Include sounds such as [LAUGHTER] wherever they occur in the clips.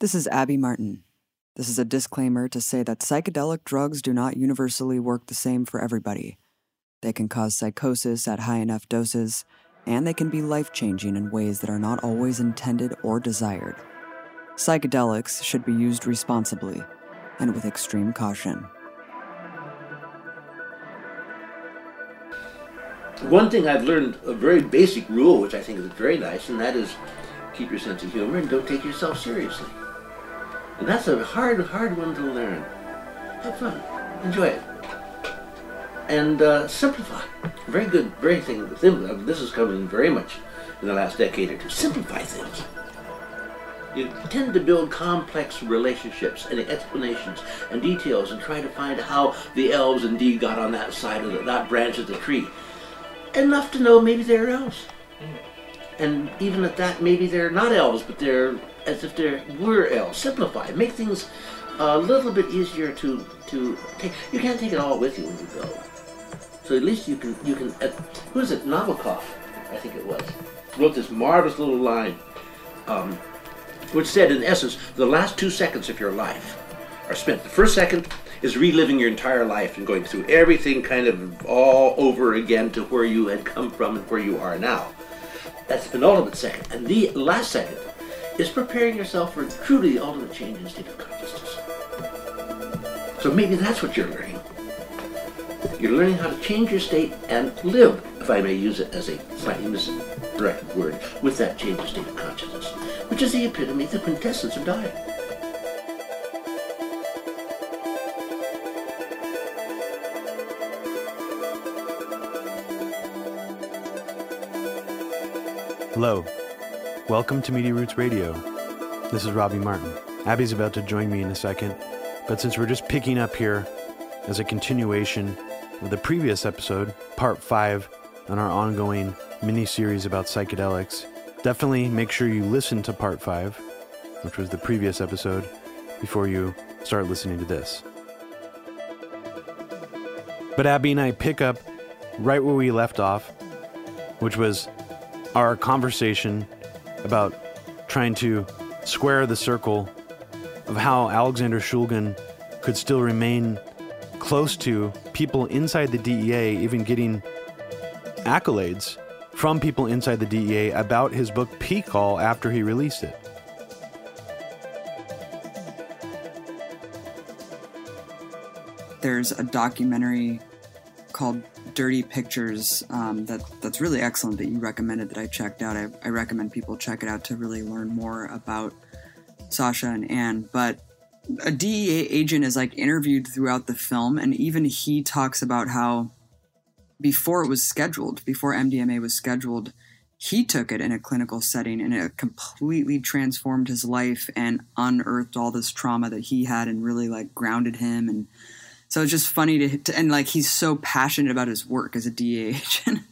This is Abby Martin. This is a disclaimer to say that psychedelic drugs do not universally work the same for everybody. They can cause psychosis at high enough doses, and they can be life changing in ways that are not always intended or desired. Psychedelics should be used responsibly and with extreme caution. One thing I've learned, a very basic rule, which I think is very nice, and that is keep your sense of humor and don't take yourself seriously. And that's a hard, hard one to learn. Have fun. Enjoy it. And uh, simplify. Very good, very thing. This is coming very much in the last decade or two. Simplify things. You tend to build complex relationships and explanations and details and try to find how the elves indeed got on that side of the, that branch of the tree. Enough to know maybe they're elves. And even at that, maybe they're not elves, but they're as if they were elves. Simplify. Make things a little bit easier to to take. You can't take it all with you when you go. So at least you can you can. Uh, who is it? Nabokov, I think it was, wrote this marvelous little line, um, which said, in essence, the last two seconds of your life are spent. The first second is reliving your entire life and going through everything kind of all over again to where you had come from and where you are now. That's the penultimate second. And the last second is preparing yourself for truly the ultimate change in state of consciousness. So maybe that's what you're learning. You're learning how to change your state and live, if I may use it as a slightly misdirected word, with that change of state of consciousness, which is the epitome, the quintessence of dying. Hello. Welcome to Media Roots Radio. This is Robbie Martin. Abby's about to join me in a second, but since we're just picking up here as a continuation of the previous episode, part five on our ongoing mini series about psychedelics, definitely make sure you listen to part five, which was the previous episode, before you start listening to this. But Abby and I pick up right where we left off, which was our conversation about trying to square the circle of how Alexander Shulgin could still remain close to people inside the DEA, even getting accolades from people inside the DEA about his book PiHKAL after he released it. There's a documentary called Dirty Pictures um, that that's really excellent that you recommended that I checked out. I, I recommend people check it out to really learn more about Sasha and Anne. But a DEA agent is like interviewed throughout the film, and even he talks about how before it was scheduled, before MDMA was scheduled, he took it in a clinical setting and it completely transformed his life and unearthed all this trauma that he had and really like grounded him and so it's just funny to, to, and like he's so passionate about his work as a DEA [LAUGHS] agent, and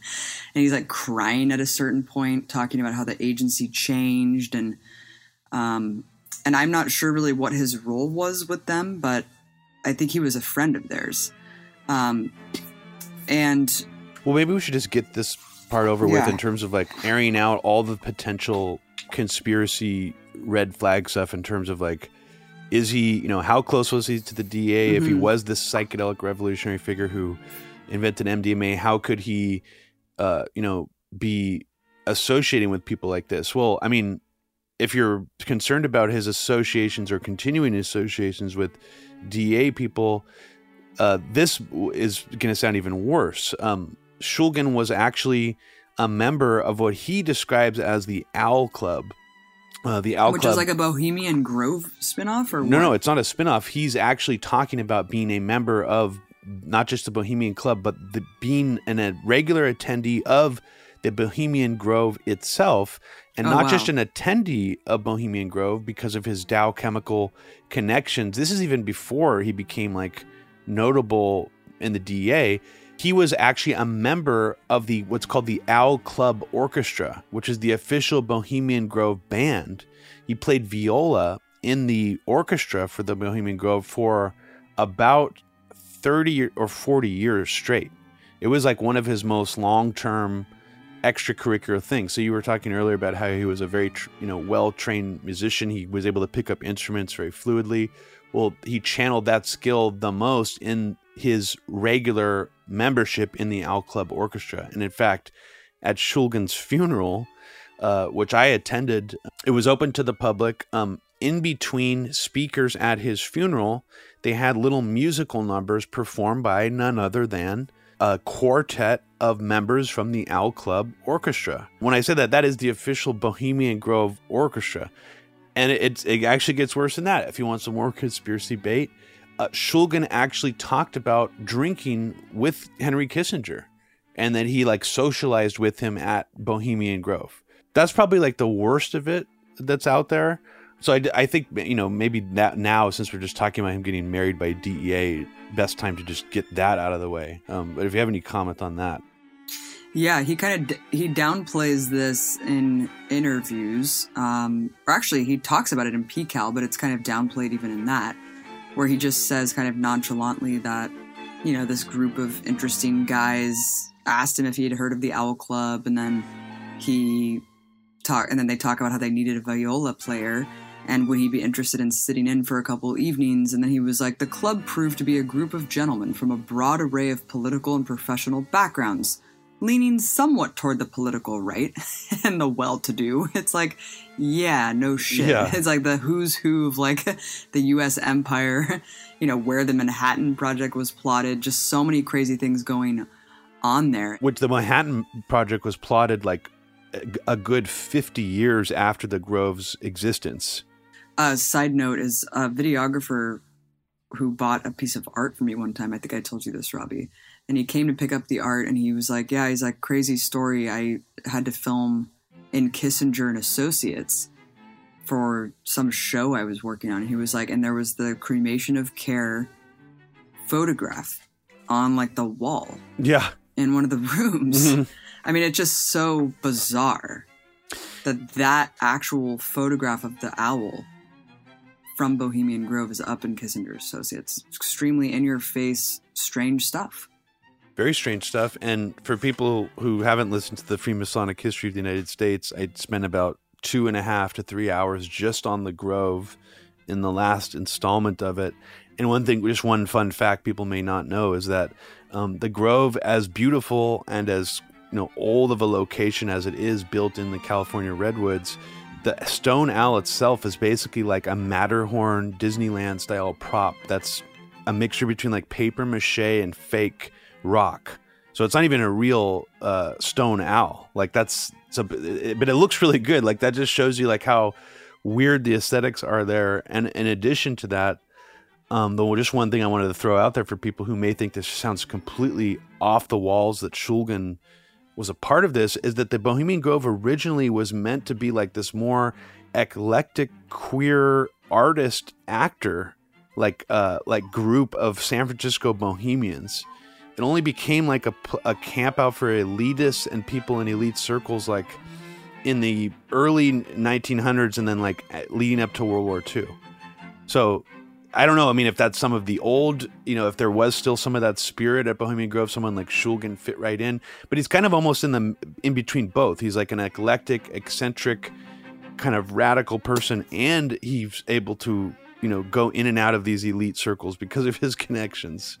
he's like crying at a certain point, talking about how the agency changed, and um, and I'm not sure really what his role was with them, but I think he was a friend of theirs, um, and well, maybe we should just get this part over yeah. with in terms of like airing out all the potential conspiracy red flag stuff in terms of like is he, you know, how close was he to the DEA? Mm-hmm. If he mm-hmm. was this psychedelic revolutionary figure who invented MDMA, how could he, uh, you know, be associating with people like this? Well, I mean, if you're concerned about his associations or continuing associations with DEA people, uh, this is going to sound even worse. Um, Shulgin was actually a member of what he describes as the Owl Club, uh, the Owl Which Club. is like a Bohemian Grove spinoff, or no, what? no, it's not a spinoff. He's actually talking about being a member of not just the Bohemian Club, but the, being an, a regular attendee of the Bohemian Grove itself, and oh, not wow. just an attendee of Bohemian Grove because of his Dow Chemical connections. This is even before he became like notable in the DEA he was actually a member of the what's called the Owl Club Orchestra, which is the official Bohemian Grove band. He played viola in the orchestra for the Bohemian Grove for about 30 or 40 years straight. It was like one of his most long-term extracurricular things. So you were talking earlier about how he was a very you know well trained musician. He was able to pick up instruments very fluidly. Well, he channeled that skill the most in his regular membership in the Owl Club Orchestra, and in fact, at Shulgin's funeral, uh, which I attended, it was open to the public. Um, in between speakers at his funeral, they had little musical numbers performed by none other than a quartet of members from the Owl Club Orchestra. When I say that, that is the official Bohemian Grove Orchestra. And it, it actually gets worse than that. If you want some more conspiracy bait, uh, Shulgin actually talked about drinking with Henry Kissinger and that he like socialized with him at Bohemian Grove. That's probably like the worst of it that's out there. So I, I think you know maybe that now since we're just talking about him getting married by DEA, best time to just get that out of the way. Um, but if you have any comment on that, yeah, he kind of he downplays this in interviews, um, or actually he talks about it in PiHKAL, but it's kind of downplayed even in that, where he just says kind of nonchalantly that you know this group of interesting guys asked him if he had heard of the Owl Club, and then he talk, and then they talk about how they needed a viola player and would he be interested in sitting in for a couple evenings? And then he was like, The club proved to be a group of gentlemen from a broad array of political and professional backgrounds, leaning somewhat toward the political right [LAUGHS] and the well to do. It's like, yeah, no shit. Yeah. It's like the who's who of like [LAUGHS] the US empire, [LAUGHS] you know, where the Manhattan Project was plotted, just so many crazy things going on there. Which the Manhattan Project was plotted like a good 50 years after the Grove's existence. A side note is a videographer who bought a piece of art for me one time. I think I told you this, Robbie. And he came to pick up the art and he was like, Yeah, he's like, crazy story. I had to film in Kissinger and Associates for some show I was working on. He was like, and there was the cremation of care photograph on like the wall. Yeah. In one of the [LAUGHS] rooms. Mm-hmm. I mean, it's just so bizarre that that actual photograph of the owl from Bohemian Grove is up in Kissinger Associates. extremely in your face, strange stuff. Very strange stuff. And for people who haven't listened to the Freemasonic history of the United States, I spent about two and a half to three hours just on the Grove in the last installment of it. And one thing, just one fun fact people may not know is that um, the Grove, as beautiful and as you know old of a location as it is, built in the California redwoods, the stone owl itself is basically like a Matterhorn Disneyland style prop that's a mixture between like paper mache and fake rock. So it's not even a real uh, stone owl. Like that's, a, it, but it looks really good. Like that just shows you like how weird the aesthetics are there. And in addition to that, um, though just one thing I wanted to throw out there for people who may think this sounds completely off the walls that Shulgin was a part of this is that the Bohemian Grove originally was meant to be like this more eclectic queer artist actor like uh like group of San Francisco bohemians. It only became like a, a camp out for elitists and people in elite circles like in the early 1900s and then like leading up to World War II. So I don't know. I mean, if that's some of the old, you know, if there was still some of that spirit at Bohemian Grove, someone like Shulgin fit right in. But he's kind of almost in the in between both. He's like an eclectic, eccentric, kind of radical person, and he's able to, you know, go in and out of these elite circles because of his connections.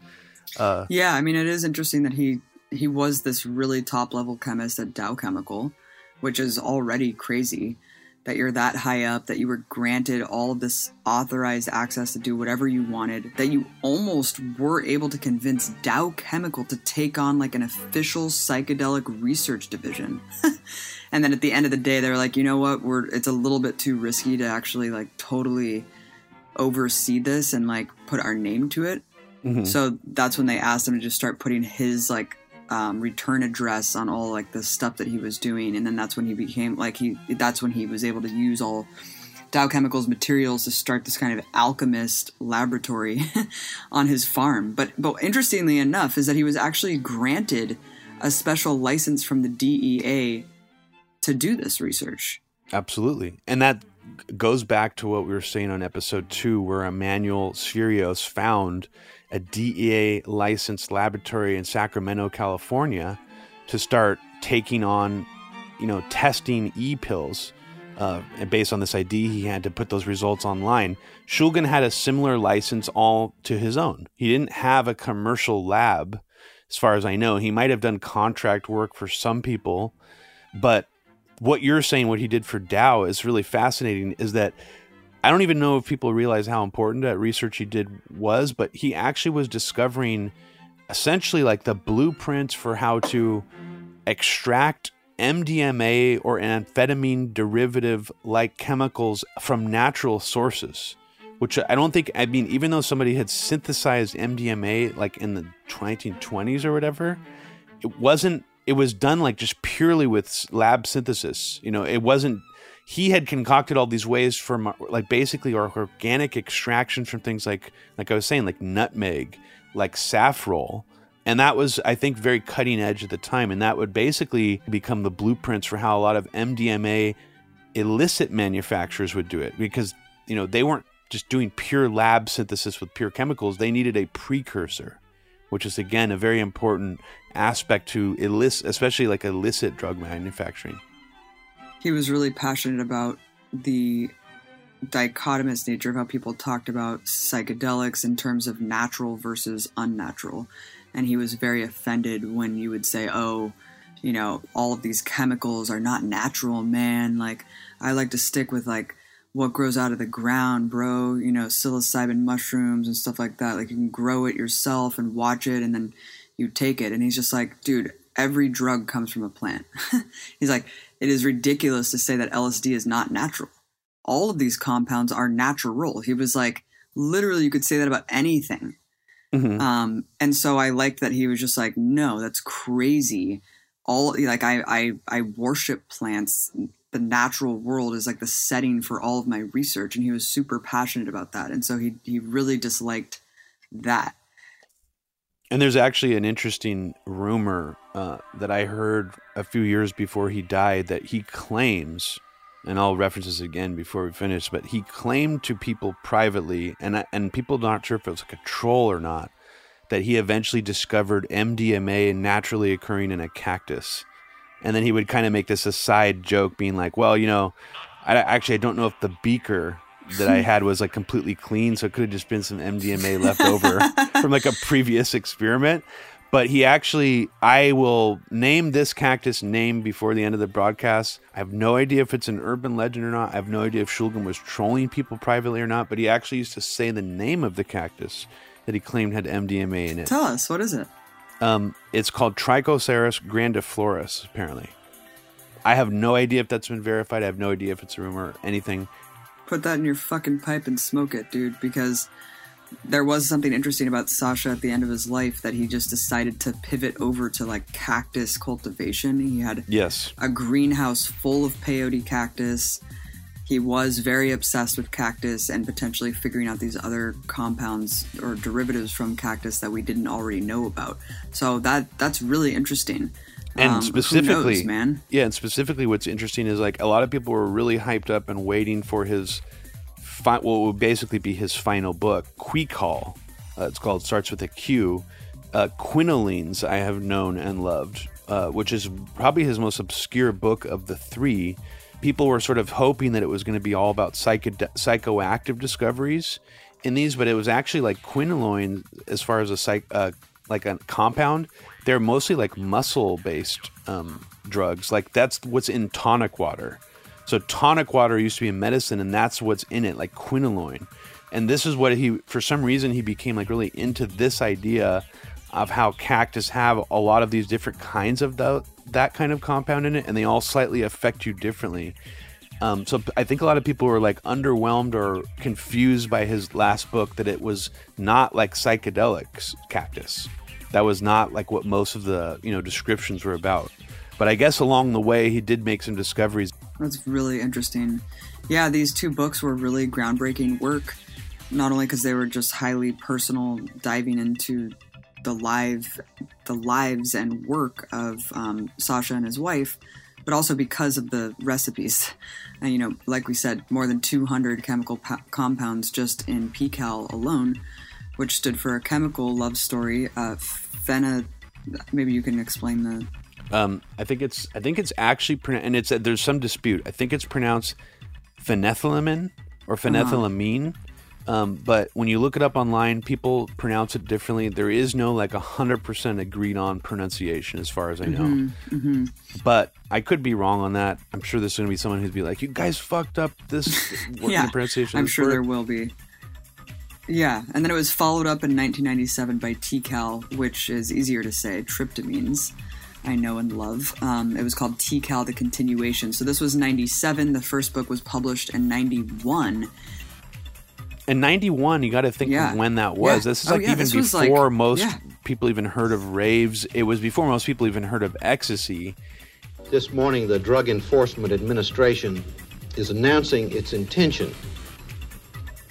Uh, yeah, I mean, it is interesting that he he was this really top level chemist at Dow Chemical, which is already crazy that you're that high up, that you were granted all of this authorized access to do whatever you wanted, that you almost were able to convince Dow Chemical to take on like an official psychedelic research division. [LAUGHS] and then at the end of the day, they're like, you know what, we're it's a little bit too risky to actually like totally oversee this and like put our name to it. Mm-hmm. So that's when they asked him to just start putting his like um, return address on all like the stuff that he was doing, and then that's when he became like he. That's when he was able to use all Dow Chemicals materials to start this kind of alchemist laboratory [LAUGHS] on his farm. But but interestingly enough, is that he was actually granted a special license from the DEA to do this research. Absolutely, and that goes back to what we were saying on episode two, where Emanuel Sferios found a DEA licensed laboratory in Sacramento, California, to start taking on you know, testing e pills. Uh, and based on this ID, he had to put those results online. Shulgin had a similar license all to his own. He didn't have a commercial lab, as far as I know. He might have done contract work for some people, but what you're saying, what he did for Dow, is really fascinating. Is that I don't even know if people realize how important that research he did was, but he actually was discovering essentially like the blueprints for how to extract MDMA or amphetamine derivative like chemicals from natural sources. Which I don't think, I mean, even though somebody had synthesized MDMA like in the 1920s or whatever, it wasn't, it was done like just purely with lab synthesis. You know, it wasn't, he had concocted all these ways from like basically organic extraction from things like, like I was saying, like nutmeg, like safrole and that was, I think, very cutting edge at the time. And that would basically become the blueprints for how a lot of MDMA illicit manufacturers would do it because, you know, they weren't just doing pure lab synthesis with pure chemicals. They needed a precursor, which is, again, a very important aspect to illicit, especially like illicit drug manufacturing. He was really passionate about the dichotomous nature of how people talked about psychedelics in terms of natural versus unnatural and he was very offended when you would say, "Oh, you know, all of these chemicals are not natural, man. Like I like to stick with like what grows out of the ground, bro. You know, psilocybin mushrooms and stuff like that. Like you can grow it yourself and watch it, and then you take it." And he's just like, "Dude, every drug comes from a plant." [LAUGHS] he's like, "It is ridiculous to say that LSD is not natural. All of these compounds are natural." He was like, literally, you could say that about anything Mm-hmm. Um, and so I liked that he was just like, no, that's crazy. All like I, I, I worship plants. The natural world is like the setting for all of my research. And he was super passionate about that. And so he, he really disliked that. And there's actually an interesting rumor uh, that I heard a few years before he died that he claims and I'll reference this again before we finish, but he claimed to people privately, and and people not sure if it was like a troll or not, that he eventually discovered MDMA naturally occurring in a cactus, and then he would kind of make this aside joke, being like, "Well, you know, I actually I don't know if the beaker that I had was like completely clean, so it could have just been some MDMA left over [LAUGHS] from like a previous experiment." But he actually i will name this cactus name before the end of the broadcast. I have no idea if it's an urban legend or not. I have no idea if shulgin was trolling people privately or not but he actually used to say the name of the cactus that he claimed had mdma in it. Tell us what is it? Um, it's called trichocereus grandiflorus apparently. I have no idea if that's been verified. I have no idea if it's a rumor or anything. Put that in your fucking pipe and smoke it dude because there was something interesting about Sasha at the end of his life that he just decided to pivot over to like cactus cultivation. He had yes a greenhouse full of peyote cactus. He was very obsessed with cactus and potentially figuring out these other compounds or derivatives from cactus that we didn't already know about. So that that's really interesting. And um, specifically, knows, man, yeah, and specifically, what's interesting is like a lot of people were really hyped up and waiting for his fi- what would basically be his final book, QuiKAL. Uh, it's called starts with a Q. Uh, Quinolines I have known and loved, uh, which is probably his most obscure book of the three. People were sort of hoping that it was going to be all about psycho- psychoactive discoveries in these, but it was actually like quinoline as far as a psych, uh, like a compound. They're mostly like muscle based um, drugs. Like that's what's in tonic water. So tonic water used to be a medicine, and that's what's in it, like quinoline. And this is what he, for some reason, he became like really into this idea of how cactus have a lot of these different kinds of the, that kind of compound in it, and they all slightly affect you differently. Um, so I think a lot of people were like underwhelmed or confused by his last book that it was not like psychedelics cactus. That was not like what most of the you know descriptions were about. But I guess along the way he did make some discoveries. That's really interesting. Yeah, these two books were really groundbreaking work, not only because they were just highly personal, diving into the live, the lives and work of um, Sasha and his wife, but also because of the recipes. And you know, like we said, more than 200 chemical compounds just in PiHKAL alone, which stood for a chemical love story. Uh, Phena, maybe you can explain the Um, I think it's I think it's actually and it's there's some dispute. I think it's pronounced phenethylamine or uh-huh. phenethylamine. Uh-huh. Um, but when you look it up online, people pronounce it differently. There is no like hundred percent agreed on pronunciation, as far as I know. Mm-hmm, mm-hmm. But I could be wrong on that. I'm sure there's going to be someone who'd be like, "You guys fucked up this [LAUGHS] yeah, pronunciation." I'm sure word. there will be. Yeah, and then it was followed up in 1997 by TiHKAL, which is easier to say, tryptamines. I know and love. Um, it was called TiHKAL: The Continuation. So this was 97. The first book was published in 91 in 91 you got to think yeah. of when that was yeah. this is oh, like yeah, even before like, most people even heard of raves it was before most people even heard of ecstasy this morning the drug enforcement administration is announcing its intention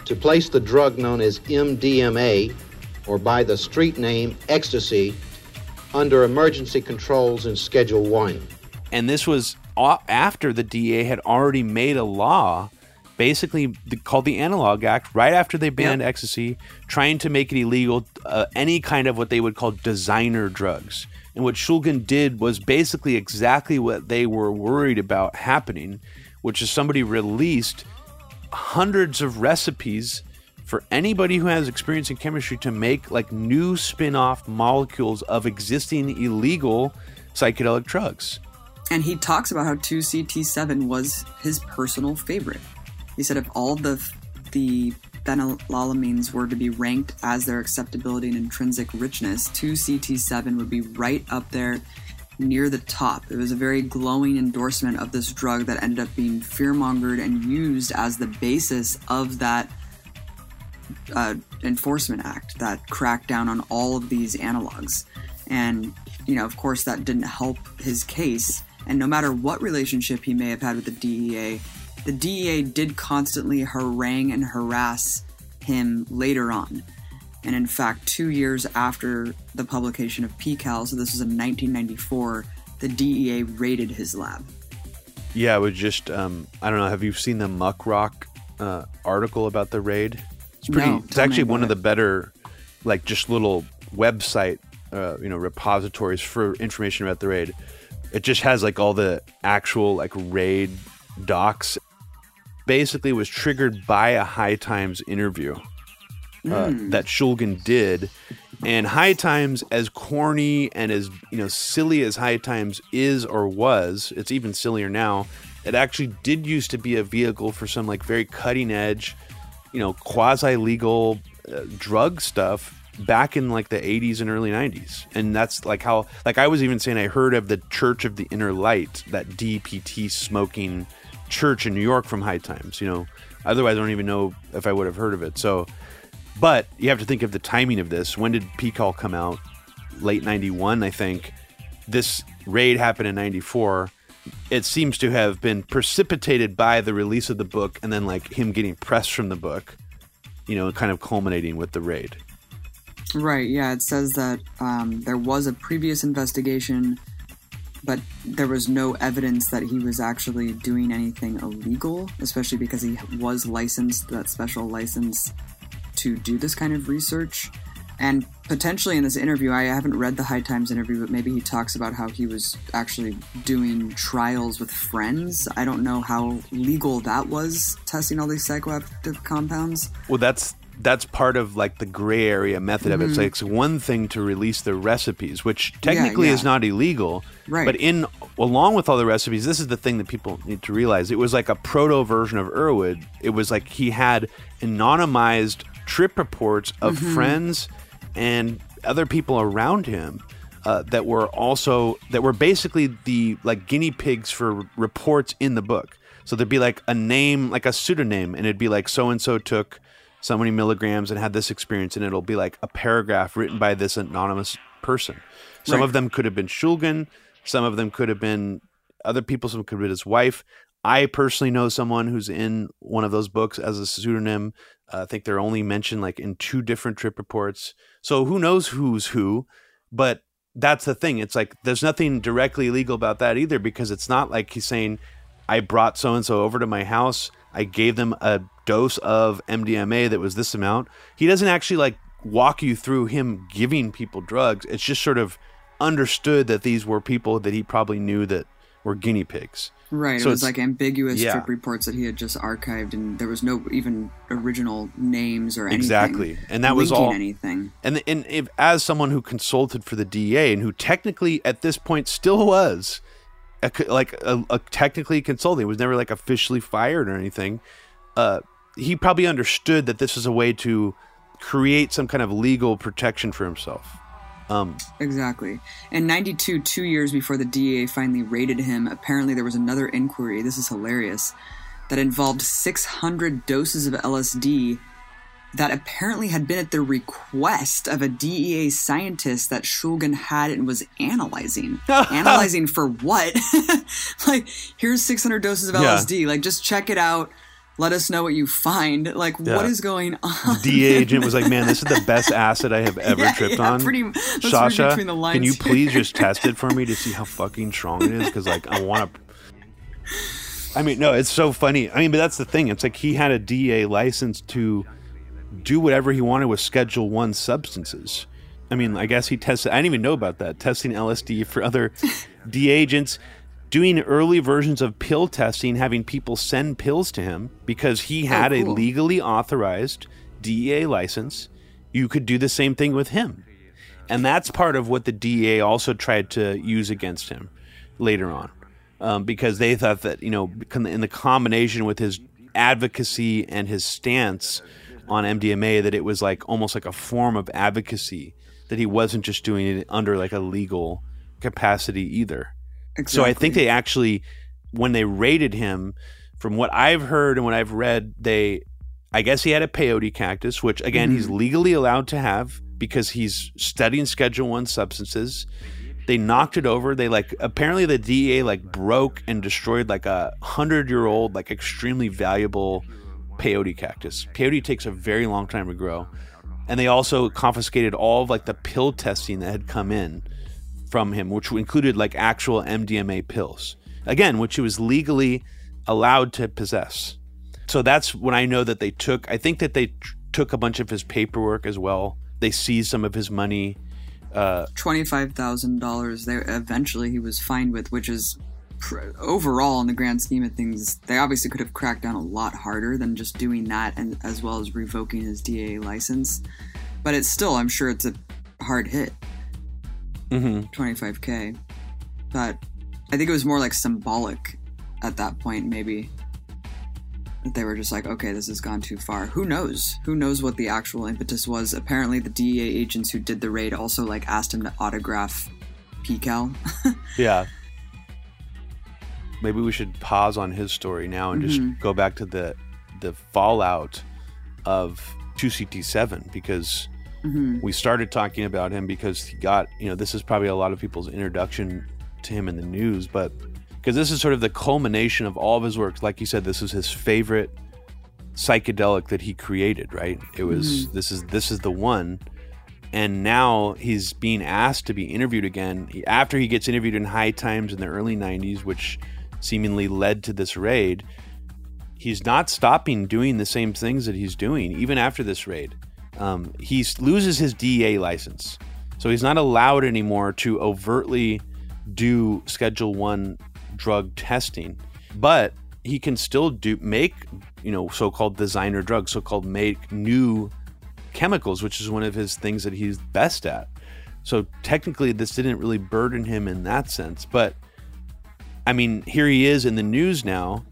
to place the drug known as mdma or by the street name ecstasy under emergency controls in schedule 1 and this was after the DEA had already made a law basically called the Analog Act right after they banned yep. ecstasy, trying to make it illegal uh, any kind of what they would call designer drugs. And what Shulgin did was basically exactly what they were worried about happening, which is somebody released hundreds of recipes for anybody who has experience in chemistry to make like new spin-off molecules of existing illegal psychedelic drugs. And he talks about how 2CT7 was his personal favorite. He said if all the the phenethylamines were to be ranked as their acceptability and intrinsic richness, 2CT7 would be right up there near the top. It was a very glowing endorsement of this drug that ended up being fearmongered and used as the basis of that uh, enforcement act that cracked down on all of these analogs. And, you know, of course, that didn't help his case. And no matter what relationship he may have had with the DEA, the DEA did constantly harangue and harass him later on. And in fact, two years after the publication of PiHKAL, so this was in 1994, the DEA raided his lab. Yeah, it was just, um, I don't know, have you seen the Muckrock uh, article about the raid? It's pretty, no, it's actually one of the better, like, just little website, uh, you know, repositories for information about the raid. It just has, like, all the actual, like, raid docs basically was triggered by a High Times interview uh, mm. that Shulgin did. And High Times, as corny and as you know silly as High Times is or was, it's even sillier now. It actually did used to be a vehicle for some like very cutting edge, you know, quasi legal uh, drug stuff back in like the 80s and early 90s and that's like how like i was even saying i heard of the church of the inner light that dpt smoking church in New York from High Times. You know, otherwise I don't even know if I would have heard of it. So, but you have to think of the timing of this. When did PiHKAL come out? Late '91, I think. This raid happened in '94. It seems to have been precipitated by the release of the book, and then like him getting press from the book. You know, kind of culminating with the raid. Right. Yeah. It says that um, there was a previous investigation but there was no evidence that he was actually doing anything illegal, especially because he was licensed, that special license to do this kind of research. And potentially in this interview, I haven't read the High Times interview, but maybe he talks about how he was actually doing trials with friends. I don't know how legal that was, testing all these psychoactive compounds. Well, that's that's part of like the gray area method of it. Mm-hmm. It's like it's one thing to release the recipes, which technically yeah, yeah. is not illegal. Right. But in along with all the recipes, this is the thing that people need to realize. It was like a proto version of Erowid. It was like he had anonymized trip reports of mm-hmm. friends and other people around him uh, that were also that were basically the like guinea pigs for reports in the book. So there'd be like a name, like a pseudonym, and it'd be like so and so took so many milligrams and had this experience, and it'll be like a paragraph written by this anonymous person. Some right. of them could have been Shulgin, some of them could have been other people, some could have been his wife. I personally know someone who's in one of those books as a pseudonym. I think they're only mentioned like in two different trip reports. So who knows who's who? But that's the thing. It's like there's nothing directly illegal about that either because it's not like he's saying, I brought so and so over to my house. I gave them a dose of MDMA that was this amount. He doesn't actually like walk you through him giving people drugs. It's just sort of understood that these were people that he probably knew that were guinea pigs. Right. So it was like ambiguous yeah. trip reports that he had just archived, and there was no even original names or anything. Exactly. And that was all- anything. And and if, as someone who consulted for the DEA and who technically at this point still was a, like a, a technically consulting, was never like officially fired or anything. Uh, he probably understood that this is a way to create some kind of legal protection for himself. Um, Exactly. In 92, two years before the DEA finally raided him, apparently there was another inquiry, this is hilarious, that involved 600 doses of LSD that apparently had been at the request of a DEA scientist that Shulgin had and was analyzing. [LAUGHS] analyzing for what? [LAUGHS] like, here's 600 doses of Yeah. LSD. Like, just check it out. Let us know what you find. Like, Yeah. what is going on? DEA agent was like, "Man, this is the best acid I have ever [LAUGHS] Yeah, tripped yeah, on." pretty- Sasha, between the lines can you here. please just [LAUGHS] test it for me to see how fucking strong it is? Because like I want to. I mean, no, it's so funny. I mean, but that's the thing. It's like he had a DEA license to do whatever he wanted with Schedule One substances. I mean, I guess he tested. I didn't even know about that. Testing LSD for other D agents, doing early versions of pill testing, having people send pills to him because he had a cool. legally authorized DEA license. You could do the same thing with him. And that's part of what the DEA also tried to use against him later on. Um, because they thought that, you know, in the combination with his advocacy and his stance on MDMA, that it was like almost like a form of advocacy, that he wasn't just doing it under like a legal capacity either. So I think they actually, when they rated him, from what I've heard and what I've read, they, I guess he had a peyote cactus, which again he's mm-hmm. legally allowed to have because he's studying Schedule One substances. They knocked it over. They like apparently the DEA like broke and destroyed like a hundred year old like extremely valuable peyote cactus. Peyote takes a very long time to grow, and they also confiscated all of like the pill testing that had come in from him, which included like actual MDMA pills. Again, which he was legally allowed to possess. So that's when I know that they took. I think that they took a bunch of his paperwork as well. They seized some of his money. Uh, twenty-five thousand dollars. There, eventually, he was fined with, which is pr- overall in the grand scheme of things, they obviously could have cracked down a lot harder than just doing that, and as well as revoking his DEA license. But it's still, I'm sure, it's a hard hit. Mhm. Twenty-five k. But I think it was more like symbolic at that point, maybe. That they were just like, okay, this has gone too far. Who knows? Who knows what the actual impetus was? Apparently, the DEA agents who did the raid also like asked him to autograph PiHKAL. [LAUGHS] Yeah. Maybe we should pause on his story now and just Mhm. go back to the the fallout of 2CT7 because Mhm. we started talking about him because he got, you know, this is probably a lot of people's introduction to him in the news, but because this is sort of the culmination of all of his works. Like you said, this is his favorite psychedelic that he created, right? It was this is this is the one and now he's being asked to be interviewed again He- after he gets interviewed in high times in the early 90s which seemingly led to this raid he's not stopping doing the same things that he's doing even after this raid um, he loses his dea license so he's not allowed anymore to overtly do schedule one drug testing but he can still do make you know so-called designer drugs so-called make new chemicals, which is one of his things that he's best at. So technically, this didn't really burden him in that sense. But I mean, here he is in the news now,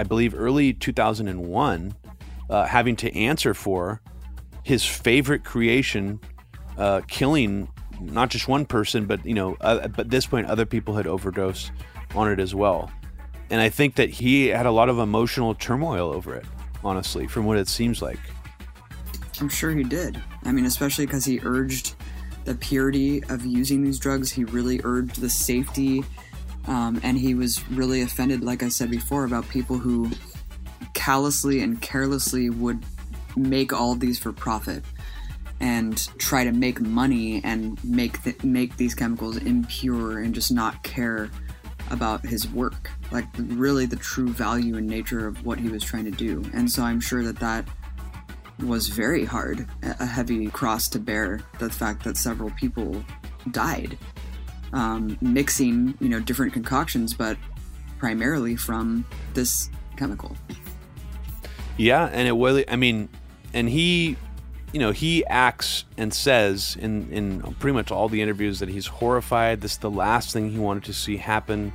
I believe early 2001, uh, having to answer for his favorite creation, uh, killing not just one person, but you know, uh, but at this point, other people had overdosed on it as well. And I think that he had a lot of emotional turmoil over it, honestly, from what it seems like. I'm sure he did. I mean, especially because he urged the purity of using these drugs. He really urged the safety, um, and he was really offended, like I said before, about people who callously and carelessly would make all of these for profit and try to make money and make th- make these chemicals impure and just not care about his work like really the true value and nature of what he was trying to do and so i'm sure that that was very hard, a heavy cross to bear. The fact that several people died um, mixing you know different concoctions, but primarily from this chemical. Yeah, and it was. I mean, and he, you know, he acts and says in in pretty much all the interviews that he's horrified. This is the last thing he wanted to see happen.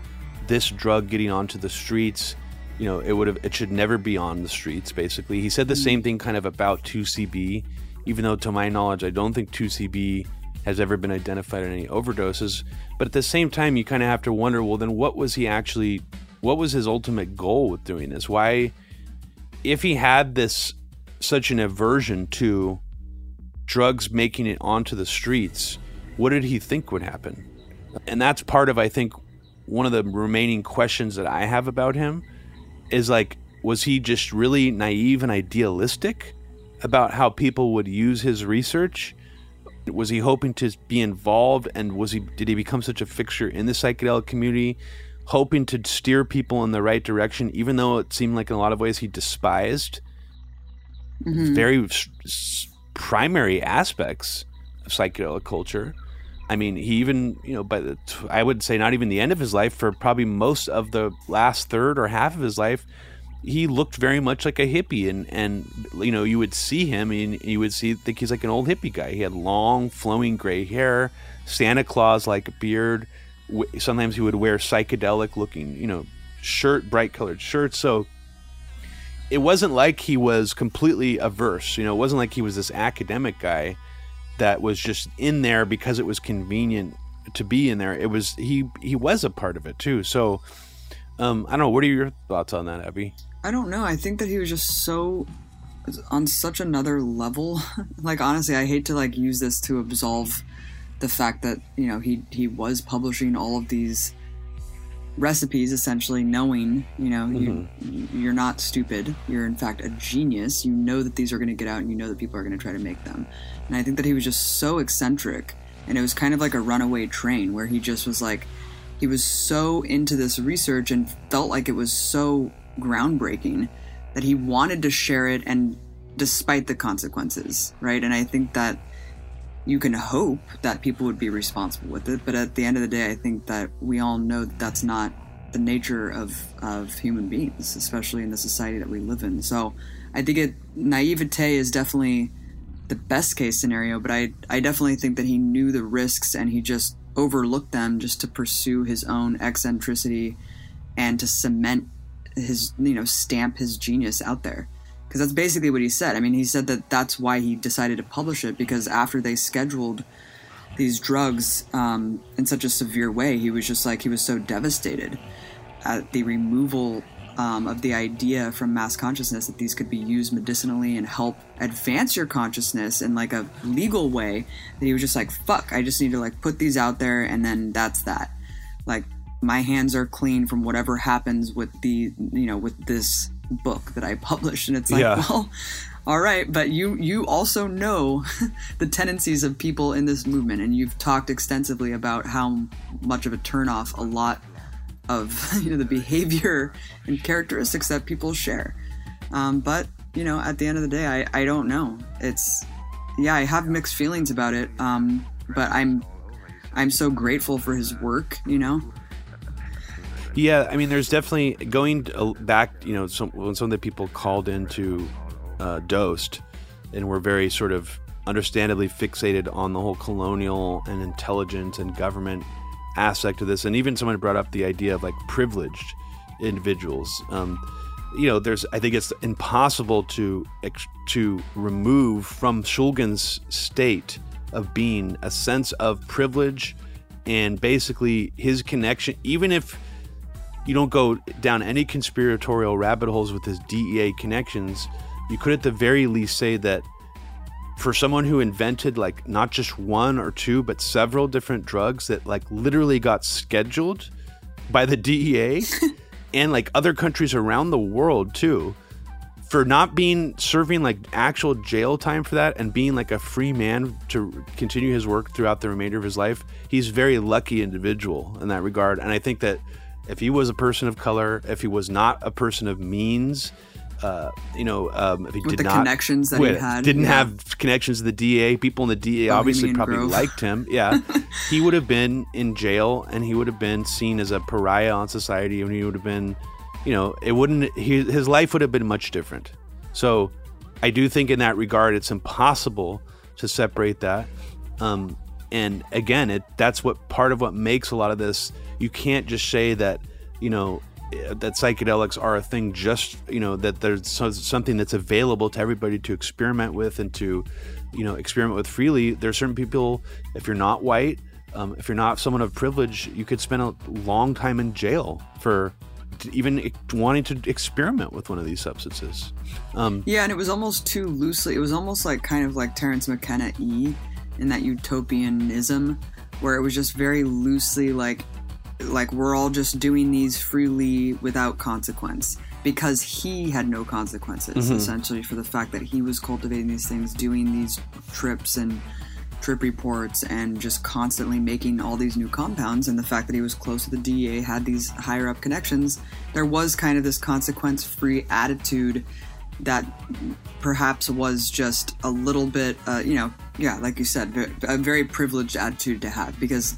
This drug getting onto the streets. You know, it would have. It should never be on the streets. Basically, he said the same thing kind of about 2CB, even though to my knowledge, I don't think 2CB has ever been identified in any overdoses. But at the same time, you kind of have to wonder, well, then what was he actually? What was his ultimate goal with doing this? Why? if he had this such an aversion to drugs making it onto the streets, what did he think would happen? And that's part of I think one of the remaining questions that I have about him is like was he just really naive and idealistic about how people would use his research? Was he hoping to be involved and was he did he become such a fixture in the psychedelic community hoping to steer people in the right direction, even though it seemed like in a lot of ways he despised mm-hmm. very s- primary aspects of psychedelic culture. I mean, he even, you know, by the, I would say not even the end of his life, for probably most of the last third or half of his life, he looked very much like a hippie. And, and you know, you would see him and you would see, think he's like an old hippie guy. He had long, flowing gray hair, Santa Claus like beard sometimes he would wear psychedelic looking, you know, shirt, bright colored shirts. So it wasn't like he was completely averse. You know, it wasn't like he was this academic guy that was just in there because it was convenient to be in there. It was he he was a part of it too. So um, I don't know. What are your thoughts on that, Abby? I don't know. I think that he was just so on such another level. [LAUGHS] like honestly, I hate to like use this to absolve the fact that you know he he was publishing all of these recipes essentially knowing you know mm-hmm. you you're not stupid. You're in fact a genius. You know that these are going to get out and you know that people are going to try to make them. And i think that he was just so eccentric and it was kind of like a runaway train where he just was like he was so into this research and felt like it was so groundbreaking that he wanted to share it and despite the consequences right? And i think that you can hope that people would be responsible with it, but at the end of the day, I think that we all know that that's not the nature of, of human beings, especially in the society that we live in. So I think it naivete is definitely the best case scenario, but I I definitely think that he knew the risks and he just overlooked them just to pursue his own eccentricity and to cement his you know stamp his genius out there because that's basically what he said. I mean, he said that that's why he decided to publish it because after they scheduled these drugs um, in such a severe way, he was just like he was so devastated at the removal um, of the idea from mass consciousness that these could be used medicinally and help advance your consciousness in like a legal way that he was just like fuck i just need to like put these out there and then that's that like my hands are clean from whatever happens with the you know with this book that I [LAUGHS] published, and it's like, yeah. well, all right, but you you also know [LAUGHS] the tendencies of people in this movement, and you've talked extensively about how much of a turnoff a lot of [LAUGHS] you know the behavior and characteristics that people share. Um, but you know, at the end of the day, I I don't know. It's yeah, I have mixed feelings about it. Um, but I'm I'm so grateful for his work. You know, yeah, I mean, there's definitely going uh, back. You know, some, when some of the people called into uh, and were very sort of understandably fixated on the whole colonial and intelligence and government aspect of this, and even someone brought up the idea of like privileged individuals. Um, you know, there's I think it's impossible to to remove from Shulgin's state of being a sense of privilege and basically his connection, even if you don't go down any conspiratorial rabbit holes with his DEA connections, you could at the very least say that for someone who invented like not just one or two but several different drugs that like literally got scheduled by the DEA [LAUGHS] and like other countries around the world too for not being serving like actual jail time for that and being like a free man to continue his work throughout the remainder of his life he's a very lucky individual in that regard. And i think that if he was a person of color, if he was not a person of means, uh, you know, um, if he With did the not connections that he had, didn't yeah. have connections to the DEA. People in the DEA obviously probably Grove. liked him. Yeah, [LAUGHS] he would have been in jail, and he would have been seen as a pariah on society, and he would have been, you know, it wouldn't. He, his life would have been much different. So, I do think in that regard, it's impossible to separate that. Um, and again, it that's what part of what makes a lot of this. You can't just say that, you know, that psychedelics are a thing. Just you know that there's something that's available to everybody to experiment with and to, you know, experiment with freely. There are certain people. If you're not white, um, if you're not someone of privilege, you could spend a long time in jail for even wanting to experiment with one of these substances. Um, Yeah, and it was almost too loosely. It was almost like kind of like Terence McKenna E in that utopianism, where it was just very loosely like like we're all just doing these freely without consequence because he had no consequences essentially for the fact that he was cultivating these things, doing these trips and trip reports and just constantly making all these new compounds. And the fact that he was close to the DEA had these higher up connections there was kind of this consequence free attitude that perhaps was just a little bit uh, you know yeah like you said a very privileged attitude to have because